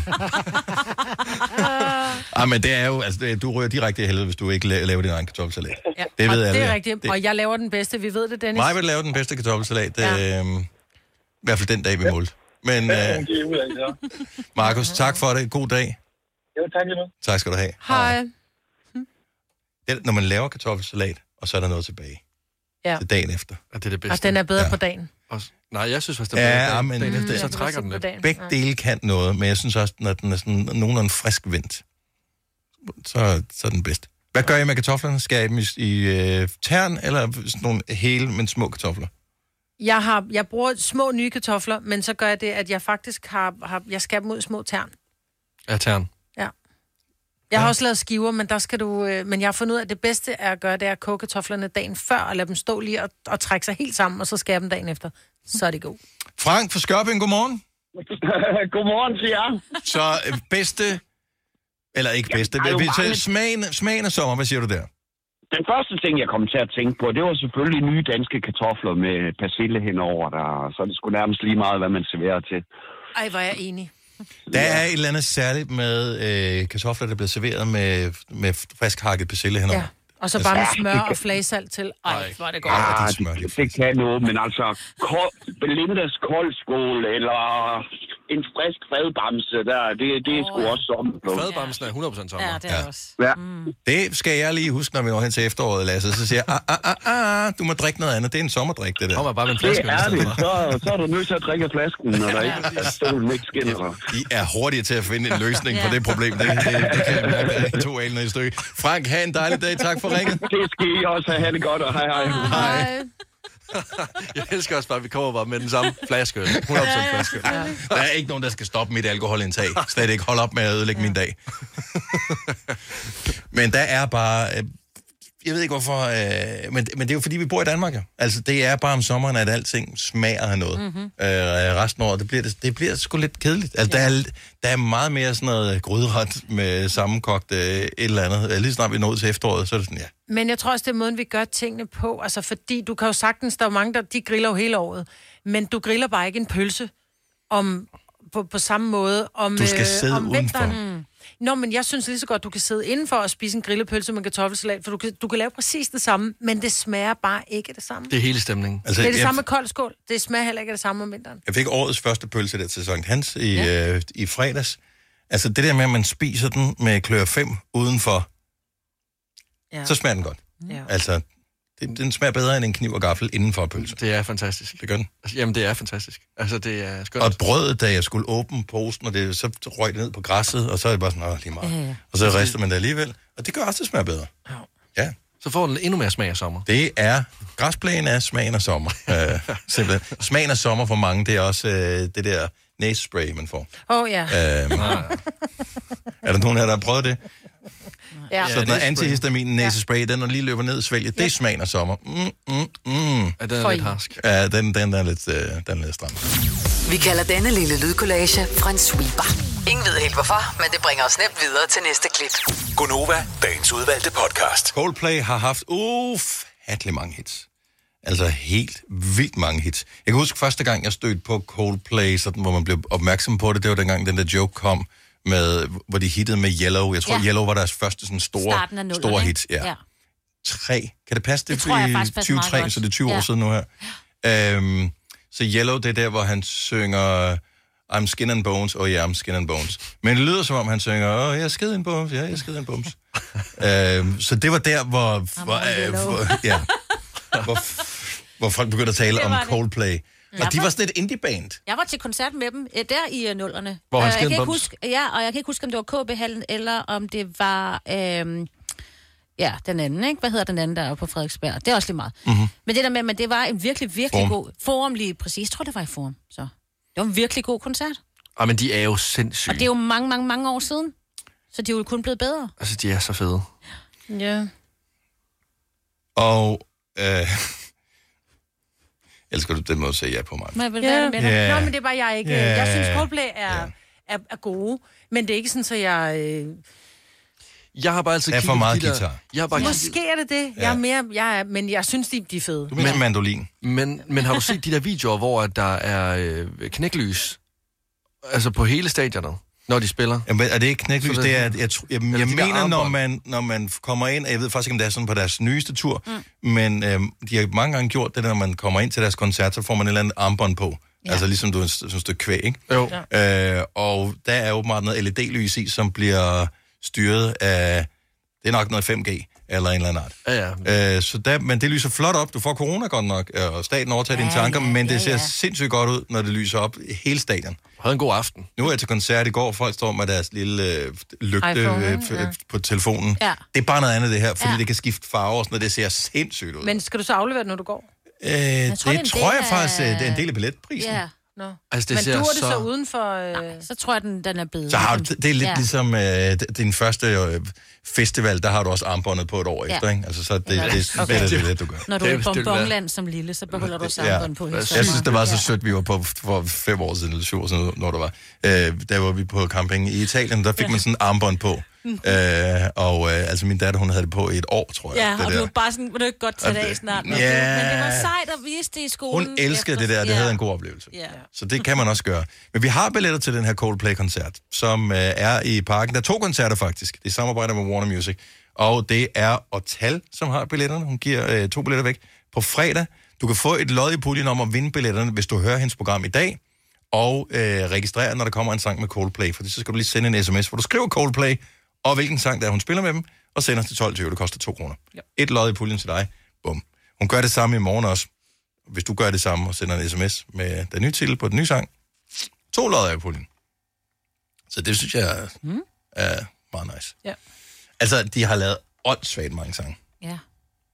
Ah, men det er jo, altså, det, du ryger direkte i helvede, hvis du ikke la- laver din egen kartoffelsalat. Ja. Det ved og alle. det er rigtigt. Og jeg laver den bedste. Vi ved det, Dennis. Mig vil lave den bedste kartoffelsalat. Ja. Ja. Øh, I hvert fald den dag, vi målte. Men Ja, øh, det er ja. Markus, tak for det. God dag. Jo, tak lige nu. Tak skal du have. Hej. Det, når man laver kartoffelsalat, og så er der noget tilbage. Ja. Til dagen efter. Ja, det er det bedste. Og den er bedre ja. på dagen. Også, nej, jeg synes faktisk, den er Ja, bedre. men dagen, det- efter, så trækker den lidt. dagen. Begge dele kan noget, men jeg synes også, når den er sådan nogenlunde frisk vendt, så, så er den bedst. Hvad gør I med kartoflerne? Skal I dem i, i øh, tern, eller sådan nogle hele, men små kartofler? Jeg, har, jeg bruger små nye kartofler, men så gør jeg det, at jeg faktisk har, har jeg skærer dem ud i små tern. Ja, tern. Ja. Jeg har også lavet skiver, men der skal du... Øh, men jeg har fundet ud af, at det bedste er at gøre, det er at koge kartoflerne dagen før, og lade dem stå lige og, og trække sig helt sammen, og så skære dem dagen efter. Så er det god. Frank fra Skørping, godmorgen. Godmorgen til jer. Så øh, bedste, eller ikke bedste, jo men, mange- smagen, smagen af sommer, hvad siger du der? Den første ting, jeg kom til at tænke på, det var selvfølgelig nye danske kartofler med persille henover der. Så er det skulle nærmest lige meget, hvad man serverer til. Ej, hvor er jeg enig. Der er et eller andet særligt med øh, kartofler, der bliver serveret med, med frisk hakket persille henover. Ja. Og så bare med Ja, smør det og flagesalt til. Ej, hvor er det godt. Ah, det, det kan noget, men altså kold, Belindas koldskål eller en frisk fadbamse, der, det, det er sgu også sommer. Fadbamsen er 100% sommer. Ja, det er også. Ja. Det skal jeg lige huske, når vi når hen til efteråret, Lasse. Så siger jeg, ah, ah, ah, ah, du må drikke noget andet. Det er en sommerdrik, det der. Kommer bare med en Det flaske. er det. Så, så er du nødt til at drikke af flasken, når der ikke solen ikke skinner. I er hurtige til at finde en løsning på det problem. Det, det, det kan jeg mærke, to alen i stykke. Frank, have en dejlig dag. Tak for ringet. Det skal I også have. Ha' det godt, og hej hej. Hej. Jeg elsker også bare, at vi kommer bare med den samme flaske. 100% flaske. Der er ikke nogen, der skal stoppe mit alkoholindtag. Slet ikke. Hold op med at ødelægge min dag. Men der er bare... øh, Jeg ved ikke hvorfor, øh, men, men det er jo fordi, vi bor i Danmark. Jo. Altså, det er bare om sommeren, at alting smager af noget. Mm-hmm. Øh, resten af året, det bliver, det, det bliver sgu lidt kedeligt. Altså, ja. der, er, der er meget mere sådan noget gryderet med sammenkogt øh, et eller andet. Øh, Lige snart vi nået til efteråret, så er det sådan, ja. Men jeg tror også, det er måden, vi gør tingene på. Altså, fordi du kan jo sagtens, der er mange, der de griller jo hele året. Men du griller bare ikke en pølse om, på, på samme måde om, Du skal øh, sidde om udenfor. vinteren. Nå, men jeg synes lige så godt, du kan sidde indenfor og spise en grillepølse med kartoffelsalat, for du kan, du kan lave præcis det samme, men det smager bare ikke det samme. Det er hele stemningen. Altså, det er det jeg- samme med kold skål. Det smager heller ikke det samme om vinteren. Jeg fik årets første pølse der til Sankt Hans i, ja. øh, i fredags. Altså det der med, at man spiser den med klør 5 udenfor, Ja. så smager den godt. Ja. Altså, det, den smager bedre end en kniv og gaffel inden for pølse. Det er fantastisk. Det gør den. Altså, jamen, det er fantastisk. Altså, det er skønt. Og brødet, da jeg skulle åbne posen, og det, så røg det ned på græsset, og så er det bare sådan, lige meget. Ja, ja. Og så rister man det alligevel, og det gør også, det smager bedre. Ja. Så får den endnu mere smag af sommer. Det er, græsplænen er smagen af sommer. øh, simpelthen. Smagen af sommer for mange, det er også øh, det der næsespray, man får. Åh, oh, ja. Øhm, er der nogen af jer, der har prøvet det? Ja. Så noget antihistamin næsespray, den når lige løber ned i svælget, det smager af sommer. Mm, mm, mm. Ja, den er For lidt harsk. Ja, den, den, er lidt, øh, den er lidt stram. Vi kalder denne lille lydkollage en sweeper. Ingen ved helt hvorfor, men det bringer os nemt videre til næste klip. Gunova, dagens udvalgte podcast. Coldplay har haft ufattelig mange hits. Altså helt vildt mange hits. Jeg kan huske første gang, jeg stødte på Coldplay, sådan, hvor man blev opmærksom på det, det var dengang den der joke kom, med, hvor de hittede med Yellow. Jeg tror, Ja. ja. Yellow var deres første sådan store, store hit. Ja. ja. Tre. Kan det passe det? Det tror jeg faktisk passer meget 2023, godt. så det er 20 Ja. år siden nu her. Øhm, så Yellow, det er der, hvor han synger I'm skin and bones, oh yeah, I'm skin and bones. Men det lyder som om, han synger, åh, oh, jeg er skid en bums, ja, jeg er skid en bums. øhm, så det var der, hvor, hvor, øh, hvor, ja, hvor, hvor folk begyndte at tale om det. Coldplay. Og de var sådan et indie-band. Jeg var til koncert med dem øh, der i øh, nullerne. Hvor han Øh, jeg kan ikke bums. huske, Ja, og jeg kan ikke huske, om det var KB-hallen, eller om det var... Øhm, ja, den anden, ikke? Hvad hedder den anden, der er på Frederiksberg? Det er også lige meget. Mm-hmm. Men det der med, men det var en virkelig, virkelig Forum. god... Forum lige præcis. Jeg tror, det var i Forum, så. Det var en virkelig god koncert. Ah, men de er jo sindssyge. Og det er jo mange, mange, mange år siden. Så de er jo kun blevet bedre. Altså, de er så fede. Ja. Og... Øh, elsker du den måde at sige ja på mig? Men jeg vil Ja. med. Ja. Nå, men det er bare, jeg ikke... Ja. Jeg synes, Coldplay er, er, er gode, men det er ikke sådan, så jeg... Øh, Jeg har bare altid Der er for kigget på meget de der- guitar. Jeg har bare Måske er det det. Jeg er mere... Jeg er, men jeg synes, de, de er fede. Du mener mandolin. Men, men har du set de der videoer, hvor at der er øh, knæklys? Altså på hele stadionet? Når de spiller. Jamen, er det ikke knæklys? Det det- er, jeg, jeg, jeg, jeg, jeg mener, når man, når man kommer ind, og jeg ved faktisk ikke, om det er sådan på deres nyeste tur, mm. men øhm, de har mange gange gjort det, når man kommer ind til deres koncert, så får man et eller andet armbånd på. Ja. Altså ligesom du sådan et stykke kvæg, ikke? Jo. Øh, og der er åbenbart noget LED-lys i, som bliver styret af, det er nok noget 5G, eller en eller anden art. Ja, ja. Øh, så der, men det lyser flot op. Du får corona godt nok, øh, og staten overtager Ja, dine tanker, ja, men det ja, ser ja. sindssygt godt ud, når det lyser op i hele stadion. Havde en god aften. Nu er jeg til koncert i går, og folk står med deres lille øh, lygte iPhone, øh, ikke? f- Ja. på telefonen. Ja. Det er bare noget andet det her, fordi Ja. det kan skifte farver og sådan noget. Det ser sindssygt ud. Men skal du så aflevere det, når du går? øh, det tror, det en tror del jeg faktisk, af- øh, det er en del af billetprisen. Ja. Nå. Altså, det Men ser du er det så, så- uden for... Øh... Nej, så tror jeg, den, den er bedre. Så har du, det er lidt Ja. ja. ligesom øh, din første øh, festival, der har du også armbåndet på et år Ja. efter, ikke? Altså, så det, det, Ja. det, det, Okay. det, det, det, du gør. Når du er i bonbonland som lille, så beholder du sambånd på. hele Jeg sommeren. synes, det var så sødt, vi var på for fem år siden, eller syv år siden, når der var. Øh, der var vi på camping i Italien, der fik man sådan en armbånd på. Øh, og øh, altså min datter, hun havde det på i et år, tror jeg. Ja, det og der. du var bare sådan, vil du ikke godt tage det af snart? Ja. det, men det var sejt at vise det i skolen. Hun elskede det der, det Ja. havde en god oplevelse. Ja. Så det kan man også gøre. Men vi har billetter til den her Coldplay-koncert, som øh, er i parken. Der er to koncerter faktisk. Det samarbejder med Warner Music. Og det er Otal, som har billetterne. Hun giver øh, to billetter væk på fredag. Du kan få et lod i puljen om at vinde billetterne, hvis du hører hendes program i dag. Og øh, registrere, når der kommer en sang med Coldplay. For så skal du lige sende en sms, hvor du skriver Coldplay, og hvilken sang der er, hun spiller med dem, og sender til 12.20. Det koster 2 kroner. Ja. Et lod i puljen til dig. Bum. Hun gør det samme i morgen også. Hvis du gør det samme og sender en sms med den nye titel på den nye sang, to lodder i puljen. Så det synes jeg er, Mm. er meget nice. Ja. Altså, de har lavet åndssvagt mange sange, Ja.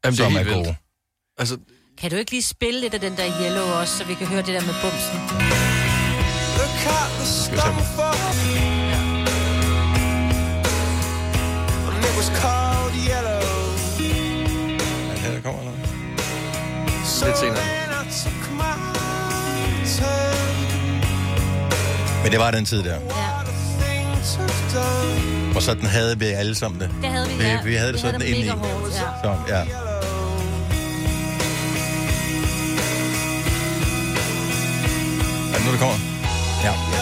Jamen, det er er helt vildt. gode. Altså, Kan du ikke lige spille lidt af den der Yellow også, så vi kan høre det der med bumsen? Skal vi se på. Ja, her der kommer noget. Lidt senere. Men det var den tid der. Og sådan havde vi alle sammen det. Det havde vi, Vi, ja. vi havde det Vi havde sådan det inde i. mega hårdt, ja. Så, ja. Er det nu, det kommer? Ja.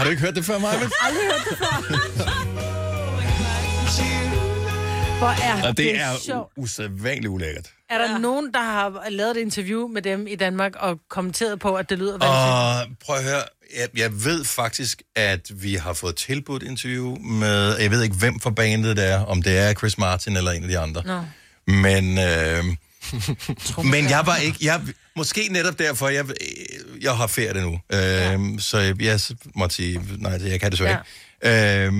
Har du ikke hørt det før, Maja? Aldrig hørt det før. Hvor er Og det er sjovt. usædvanligt ulækkert. Er der ja. nogen, der har lavet et interview med dem i Danmark og kommenteret på, at det lyder vanvittigt? Og prøv at høre, jeg, jeg ved faktisk, at vi har fået tilbudt interview med, jeg ved ikke, hvem for bandet det er, om det er Chris Martin eller en af de andre. Nå. Men, øh, men jeg var ikke, jeg, måske netop derfor, jeg, jeg har ferie nu. Øh, ja. Så jeg, jeg måtte sige, nej, det- jeg kan det så Ja. ikke. Øh,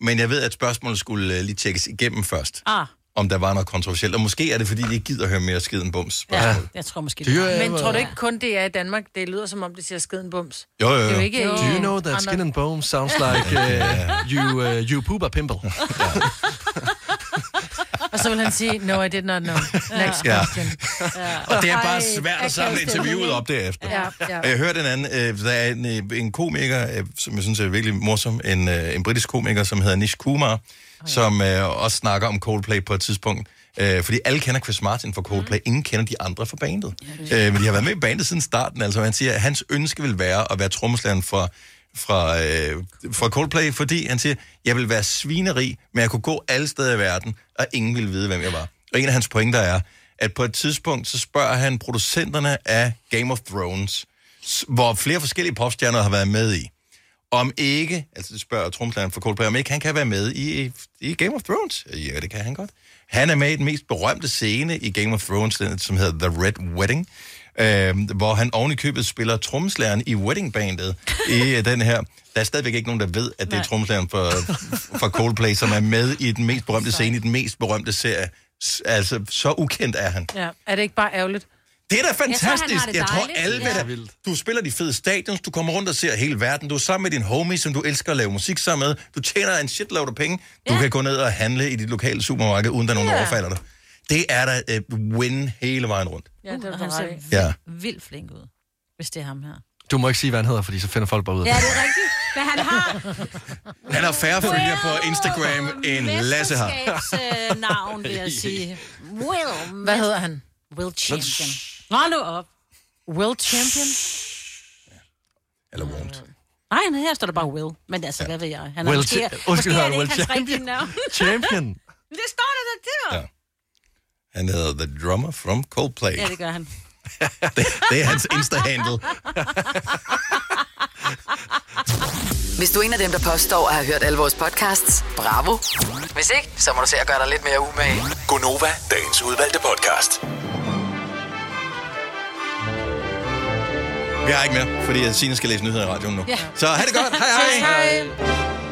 men jeg ved, at spørgsmålet skulle øh, lige tjekkes igennem først, Ah, om der var noget kontroversielt. Og måske er det, fordi de ikke gider høre mere skiden bums ja, jeg tror måske, Det jeg, Men tror du ikke kun det er i Danmark? Det lyder som om, det siger skiden bums. Jo, jo, jo. Det er jo ikke Do you know that andre- skin and bones sounds like uh, you, uh, you poop a pimple? Og så vil han sige, no, I did not know. Next Ja. question. Og det er bare svært at samle interviewet op derefter. Ja, ja. Og jeg hørte en anden, øh, der er en, øh, en komiker, øh, som jeg synes er virkelig morsom, en, øh, en britisk komiker, som hedder Nish Kumar, oh, ja. som øh, også snakker om Coldplay på et tidspunkt. Øh, fordi alle kender Chris Martin fra Coldplay, mm. ingen kender de andre fra bandet. Ja, øh, men de har været med i bandet siden starten, altså han siger, at hans ønske vil være at være trommeslageren fra, fra, øh, fra Coldplay, fordi han siger, jeg vil være svineri, men jeg kunne gå alle steder i verden, og ingen ville vide, hvem jeg var. Og en af hans pointer er, at på et tidspunkt, så spørger han producenterne af Game of Thrones, hvor flere forskellige popstjerner har været med i, om ikke, altså det spørger tromslageren for Coldplay, om ikke han kan være med i, i Game of Thrones. Ja, det kan han godt. Han er med i den mest berømte scene i Game of Thrones, som hedder The Red Wedding, øh, hvor han oven i købet spiller tromslageren i weddingbandet i øh, den her. Der er stadigvæk ikke nogen, der ved, at det er Nej. tromslageren for, for Coldplay, som er med i den mest berømte scene i den mest berømte serie. Altså, så ukendt er han. Ja. Er det ikke bare ærgerligt? Det er da Jeg tror, han fantastisk. har det Jeg tror, alle Ja. vil. Du spiller de fede stadions, du kommer rundt og ser hele verden, du er sammen med din homie, som du elsker at lave musik sammen med, du tjener en shitload af penge, du kan gå ned og handle i dit lokale supermarked, uden der er nogen, der Ja. overfalder dig. Det er da et win hele vejen rundt. ja, det han ser vildt, Ja. vildt flink ud, hvis det er ham her. Du må ikke sige, hvad han hedder, fordi så finder folk bare ud af Ja, det. det er rigtigt. Men han har Han har færre følgere på Instagram, end Lasse har. øh, navn, vil jeg sige. Will. Hvad hedder han? Will Champion. Nå nu op. World champion? Eller won't. Nej, her står der bare Will. Men altså, hvad ved jeg? Han er Will måske, måske Undskyld, er han det er ikke Will hans rigtige Champion. navn. Champion. det står der der der. Ja. Han hedder The Drummer from Coldplay. Ja, det gør han. det, det er hans Insta-handle. Hvis du er en af dem, der påstår at have hørt alle vores podcasts, bravo. Hvis ikke, så må du se at gøre dig lidt mere umage. Gonova, dagens udvalgte podcast. Vi har ikke mere, fordi Signe skal læse nyheder i radioen nu. Ja. Så ha' det godt. Hej hej. Hej.